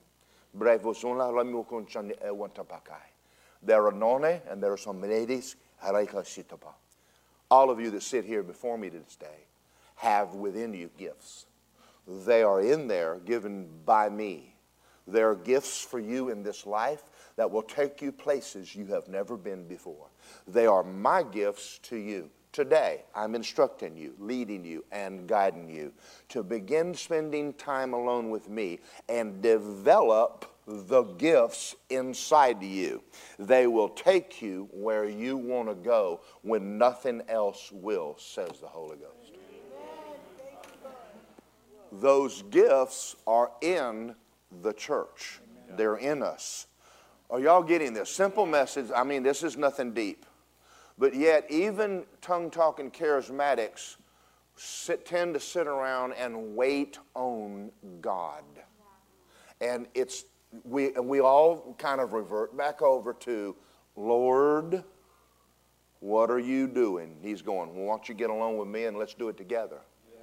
Brevosula lamukunchani ewantapakai. Eh, there are none and there are some ladies haraika sitapa. All of you that sit here before me today have within you gifts. They are in there given by me. There are gifts for you in this life that will take you places you have never been before. They are my gifts to you. Today, I'm instructing you, leading you, and guiding you to begin spending time alone with me and develop the gifts inside you. They will take you where you want to go when nothing else will, says the Holy Ghost. Those gifts are in the church, they're in us. Are y'all getting this? Simple message. I mean, this is nothing deep. But yet, even tongue talking charismatics sit, tend to sit around and wait on God. And it's we, we all kind of revert back over to, Lord, what are you doing? He's going, well, why don't you get along with me and let's do it together? Yeah.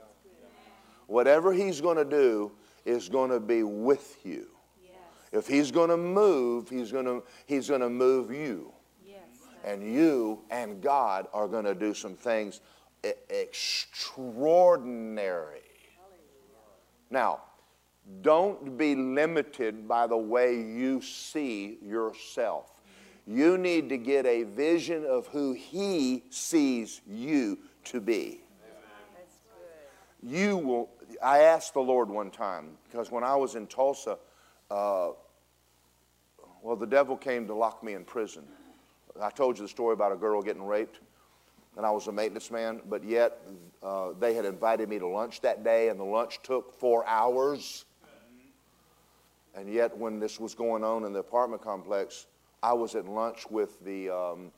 Whatever he's going to do is going to be with you. Yes. If he's going to move, he's going to, he's going to move you and you and God are going to do some things extraordinary. Now, don't be limited by the way you see yourself. You need to get a vision of who He sees you to be. You will. I asked the Lord one time because when I was in Tulsa, uh, well, the devil came to lock me in prison. I told you the story about a girl getting raped, and I was a maintenance man, but yet uh, they had invited me to lunch that day, and the lunch took four hours. And yet, when this was going on in the apartment complex, I was at lunch with the um,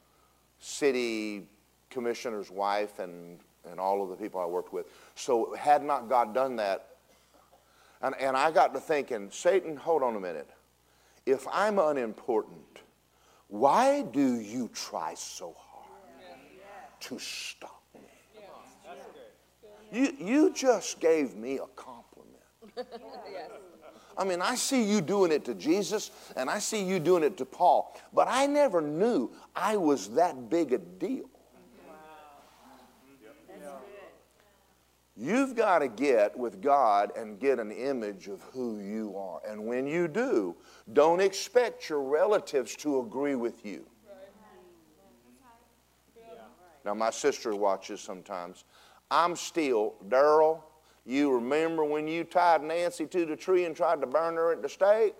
city commissioner's wife and, and all of the people I worked with. So, had not God done that, and, and I got to thinking, Satan, hold on a minute. If I'm unimportant, why do you try so hard to stop me? You, you just gave me a compliment. [laughs] I mean, I see you doing it to Jesus and I see you doing it to Paul, but I never knew I was that big a deal. You've got to get with God and get an image of who you are. And when you do, don't expect your relatives to agree with you. Now, my sister watches sometimes. I'm still, Daryl, you remember when you tied Nancy to the tree and tried to burn her at the stake?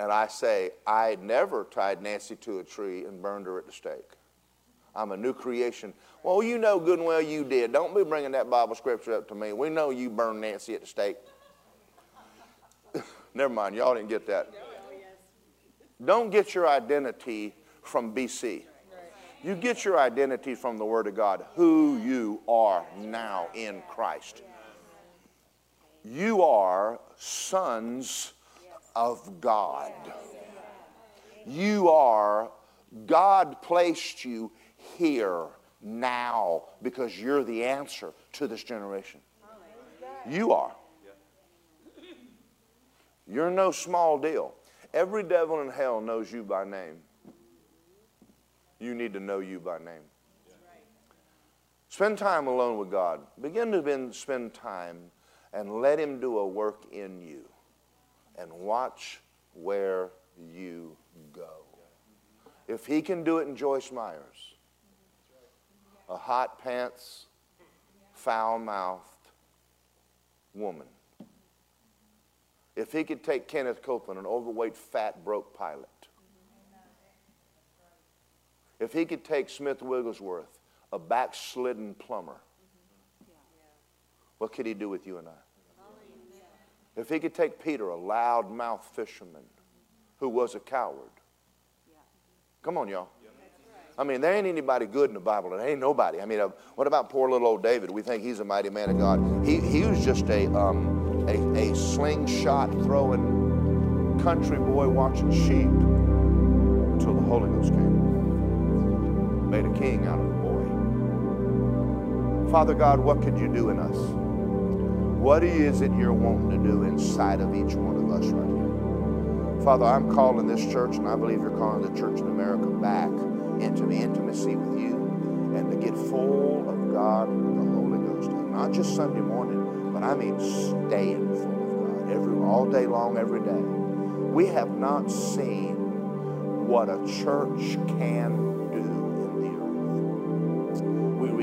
and I say, I never tied Nancy to a tree and burned her at the stake. I'm a new creation. Well, you know good and well you did. Don't be bringing that Bible scripture up to me. We know you burned Nancy at the stake. [laughs] Never mind, y'all didn't get that. Don't get your identity from BC. You get your identity from the Word of God, who you are now in Christ. You are sons of God. You are, God placed you here now because you're the answer to this generation. You are. You're no small deal. Every devil in hell knows you by name. You need to know you by name. Spend time alone with God. Begin to spend time and let Him do a work in you and watch where you go. If He can do it in Joyce Myers, a hot pants, foul mouthed woman. If he could take Kenneth Copeland, an overweight, fat, broke pilot. If he could take Smith Wigglesworth, a backslidden plumber. What could he do with you and I? If he could take Peter, a loud-mouthed fisherman who was a coward. Come on, y'all. I mean, there ain't anybody good in the Bible. There ain't nobody. I mean, uh, what about poor little old David? We think he's a mighty man of God. He, he was just a, um, a, a slingshot throwing country boy watching sheep until the Holy Ghost came. Made a king out of the boy. Father God, what could you do in us? What is it you're wanting to do inside of each one of us right here? Father, I'm calling this church, and I believe you're calling the church in America back into the intimacy with you and to get full of God and the Holy Ghost. And not just Sunday morning, but I mean staying full of God every all day long, every day. We have not seen what a church can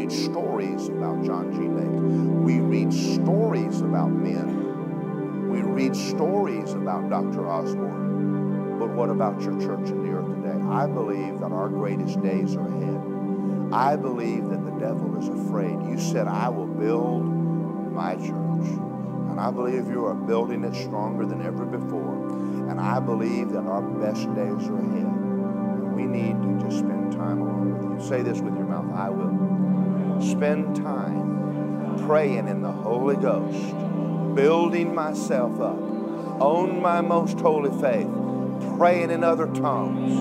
read stories about John G. Lake. We read stories about men. We read stories about Dr. Osborn. But what about your church in the earth today? I believe that our greatest days are ahead. I believe that the devil is afraid. You said, I will build my church. And I believe you are building it stronger than ever before. And I believe that our best days are ahead. And we need to just spend time along with you. Say this with your mouth I will. Spend time praying in the Holy Ghost, building myself up, own my most holy faith praying in other tongues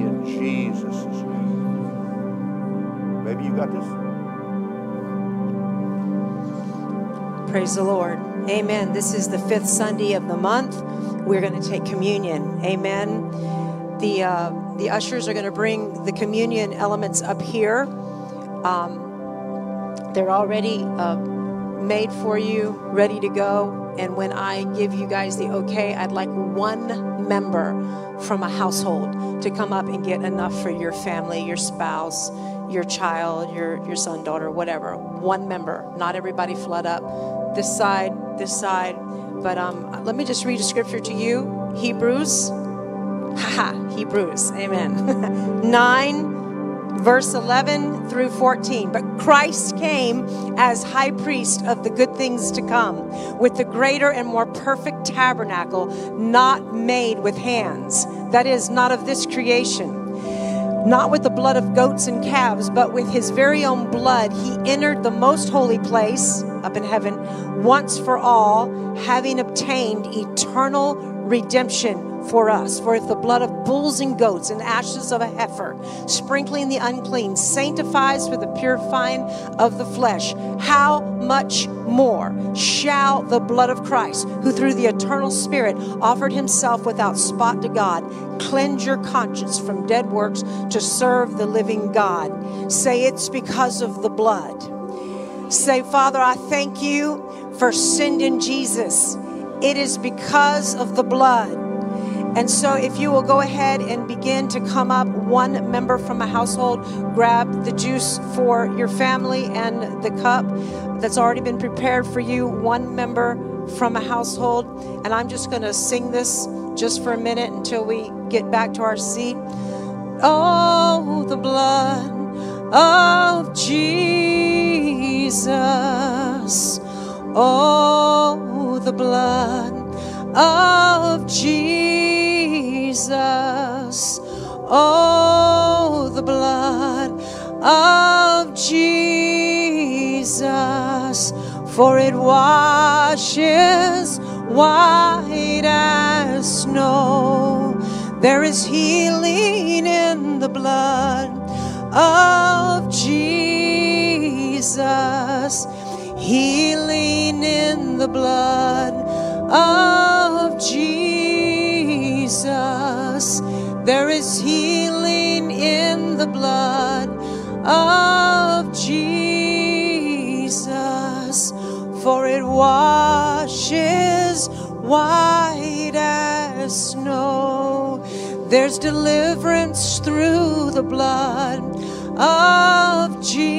in Jesus' name. Maybe you got this? Praise the Lord. Amen. This is the fifth Sunday of the month. We're going to take communion. Amen. The, uh, the ushers are going to bring the communion elements up here. Um, they're already uh, made for you, ready to go. And when I give you guys the okay, I'd like one member from a household to come up and get enough for your family, your spouse, your child, your, your son, daughter, whatever. One member. Not everybody flood up. This side, this side. But um, let me just read a scripture to you Hebrews. Haha, Hebrews. Amen. [laughs] 9 verse 11 through 14. But Christ came as high priest of the good things to come, with the greater and more perfect tabernacle, not made with hands, that is, not of this creation. Not with the blood of goats and calves, but with his very own blood, he entered the most holy place up in heaven once for all, having obtained eternal redemption for us. For if the blood of bulls and goats and ashes of a heifer, sprinkling the unclean, sanctifies for the purifying of the flesh, how much more shall the blood of Christ, who through the eternal Spirit offered himself without spot to God, cleanse your conscience from dead works to serve the living God? Say it's because of the blood. Say, Father, I thank you for sending Jesus. It is because of the blood. And so, if you will go ahead and begin to come up, one member from a household, grab the juice for your family and the cup that's already been prepared for you, one member from a household. And I'm just going to sing this just for a minute until we get back to our seat. Oh, the blood of Jesus. Oh, the blood of Jesus. Oh, the blood of Jesus, for it washes white as snow. There is healing in the blood of Jesus, healing in the blood of Jesus. There is healing in the blood of Jesus, for it washes white as snow. There's deliverance through the blood of Jesus,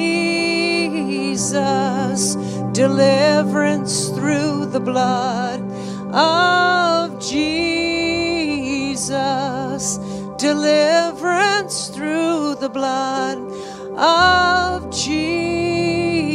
deliverance through the blood of Jesus, deliverance through the blood of Jesus,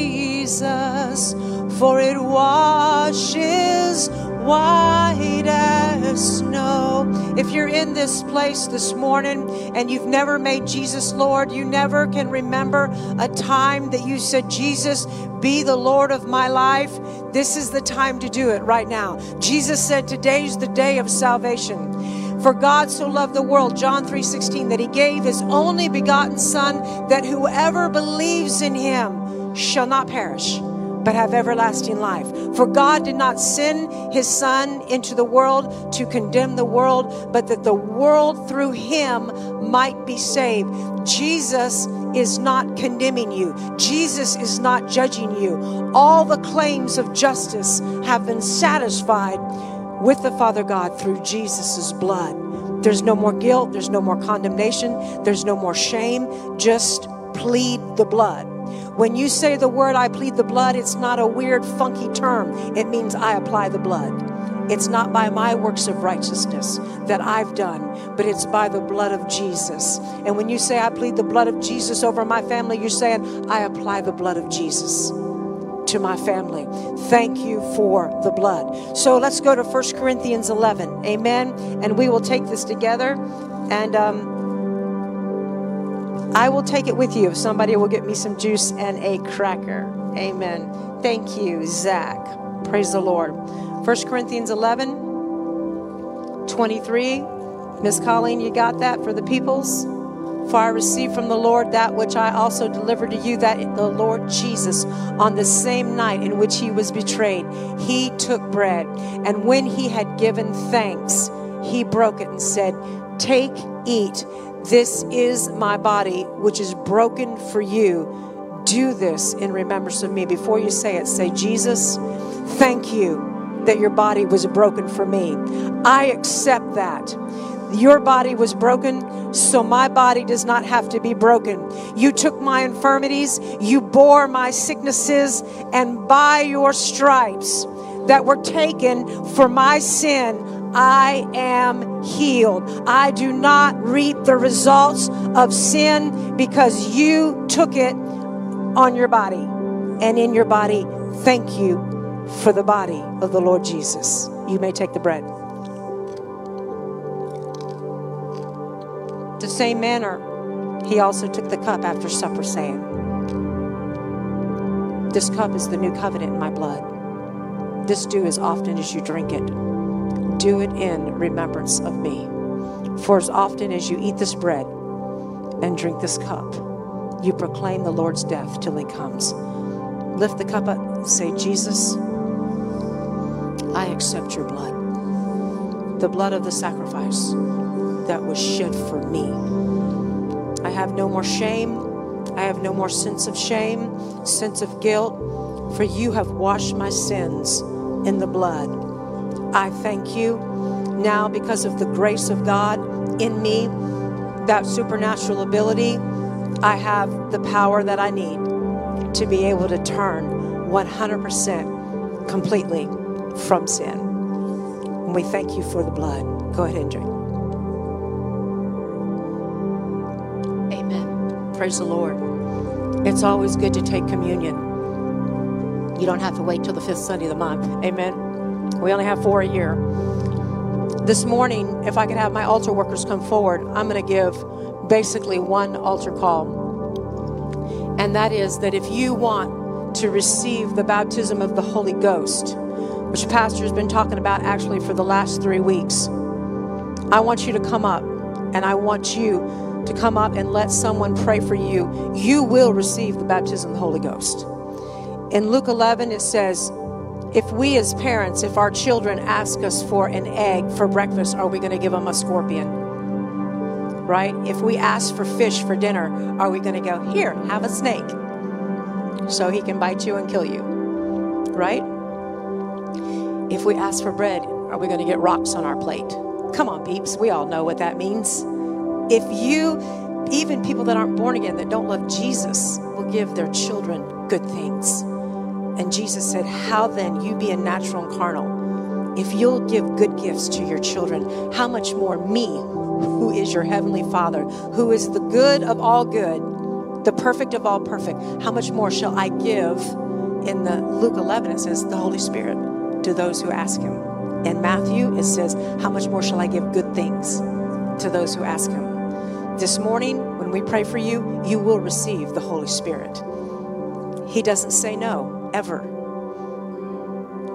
for it washes white as snow. If you're in this place this morning and you've never made Jesus Lord, you never can remember a time that you said, Jesus, be the Lord of my life, this is the time to do it right now. Jesus said, Today's the day of salvation. For God so loved the world, John 3:16, that he gave his only begotten Son, that whoever believes in him shall not perish but have everlasting life. For God did not send his Son into the world to condemn the world, but that the world through him might be saved. Jesus is not condemning you, Jesus is not judging you. All the claims of justice have been satisfied with the Father God through Jesus' blood. There's no more guilt, there's no more condemnation, there's no more shame. Just plead the blood. When you say the word, I plead the blood, it's not a weird, funky term. It means I apply the blood. It's not by my works of righteousness that I've done, but it's by the blood of Jesus. And when you say, I plead the blood of Jesus over my family, you're saying, I apply the blood of Jesus to my family. Thank you for the blood. So let's go to 1 Corinthians 11. Amen. And we will take this together. And, um, I will take it with you if somebody will get me some juice and a cracker. Amen. Thank you, Zach. Praise the Lord. 1 Corinthians 11, 23. Miss Colleen, you got that for the peoples? For I received from the Lord that which I also delivered to you, that the Lord Jesus, on the same night in which he was betrayed, he took bread. And when he had given thanks, he broke it and said, Take, eat. This is my body, which is broken for you. Do this in remembrance of me. Before you say it, say, Jesus, thank you that your body was broken for me. I accept that. Your body was broken, so my body does not have to be broken. You took my infirmities, you bore my sicknesses, and by your stripes that were taken for my sin, I am healed. I do not reap the results of sin because you took it on your body and in your body. Thank you for the body of the Lord Jesus. You may take the bread. The same manner, he also took the cup after supper, saying, This cup is the new covenant in my blood. This do as often as you drink it. Do it in remembrance of me. For as often as you eat this bread and drink this cup, you proclaim the Lord's death till he comes. Lift the cup up, say, Jesus, I accept your blood, the blood of the sacrifice that was shed for me. I have no more shame. I have no more sense of shame, sense of guilt, for you have washed my sins in the blood. I thank you now because of the grace of God in me, that supernatural ability. I have the power that I need to be able to turn 100% completely from sin. And we thank you for the blood. Go ahead and drink. Amen. Praise the Lord. It's always good to take communion. You don't have to wait till the fifth Sunday of the month. Amen. We only have four a year. This morning, if I could have my altar workers come forward, I'm going to give basically one altar call. And that is that if you want to receive the baptism of the Holy Ghost, which Pastor has been talking about actually for the last three weeks, I want you to come up and I want you to come up and let someone pray for you. You will receive the baptism of the Holy Ghost. In Luke 11, it says, if we as parents, if our children ask us for an egg for breakfast, are we going to give them a scorpion? Right? If we ask for fish for dinner, are we going to go, here, have a snake so he can bite you and kill you? Right? If we ask for bread, are we going to get rocks on our plate? Come on, peeps. We all know what that means. If you, even people that aren't born again, that don't love Jesus, will give their children good things. And Jesus said, How then, you be a natural and carnal, if you'll give good gifts to your children, how much more me, who is your heavenly Father, who is the good of all good, the perfect of all perfect, how much more shall I give? In the Luke 11, it says, the Holy Spirit to those who ask Him. In Matthew, it says, How much more shall I give good things to those who ask Him? This morning, when we pray for you, you will receive the Holy Spirit. He doesn't say no, ever.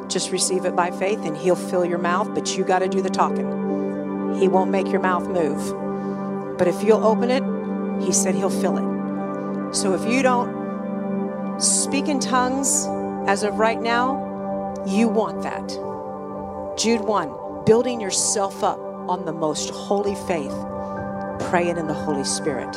Just receive it by faith and He'll fill your mouth, but you got to do the talking. He won't make your mouth move. But if you'll open it, He said He'll fill it. So if you don't speak in tongues as of right now, you want that. Jude 1 building yourself up on the most holy faith, praying in the Holy Spirit.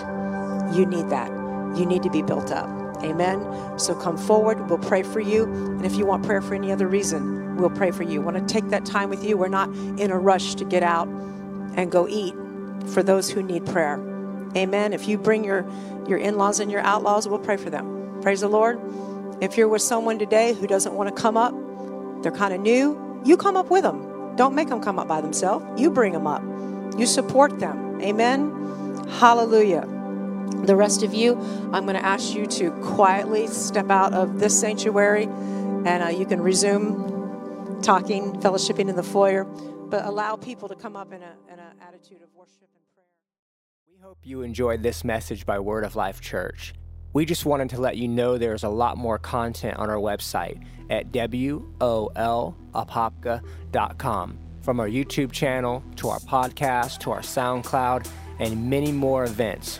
You need that. You need to be built up. Amen. So come forward. We'll pray for you. And if you want prayer for any other reason, we'll pray for you. Want to take that time with you. We're not in a rush to get out and go eat for those who need prayer. Amen. If you bring your, your in laws and your outlaws, we'll pray for them. Praise the Lord. If you're with someone today who doesn't want to come up, they're kind of new, you come up with them. Don't make them come up by themselves. You bring them up. You support them. Amen. Hallelujah. The rest of you, I'm going to ask you to quietly step out of this sanctuary and uh, you can resume talking, fellowshipping in the foyer, but allow people to come up in an attitude of worship and prayer. We hope you enjoyed this message by Word of Life Church. We just wanted to let you know there's a lot more content on our website at wolapopka.com. From our YouTube channel to our podcast to our SoundCloud and many more events.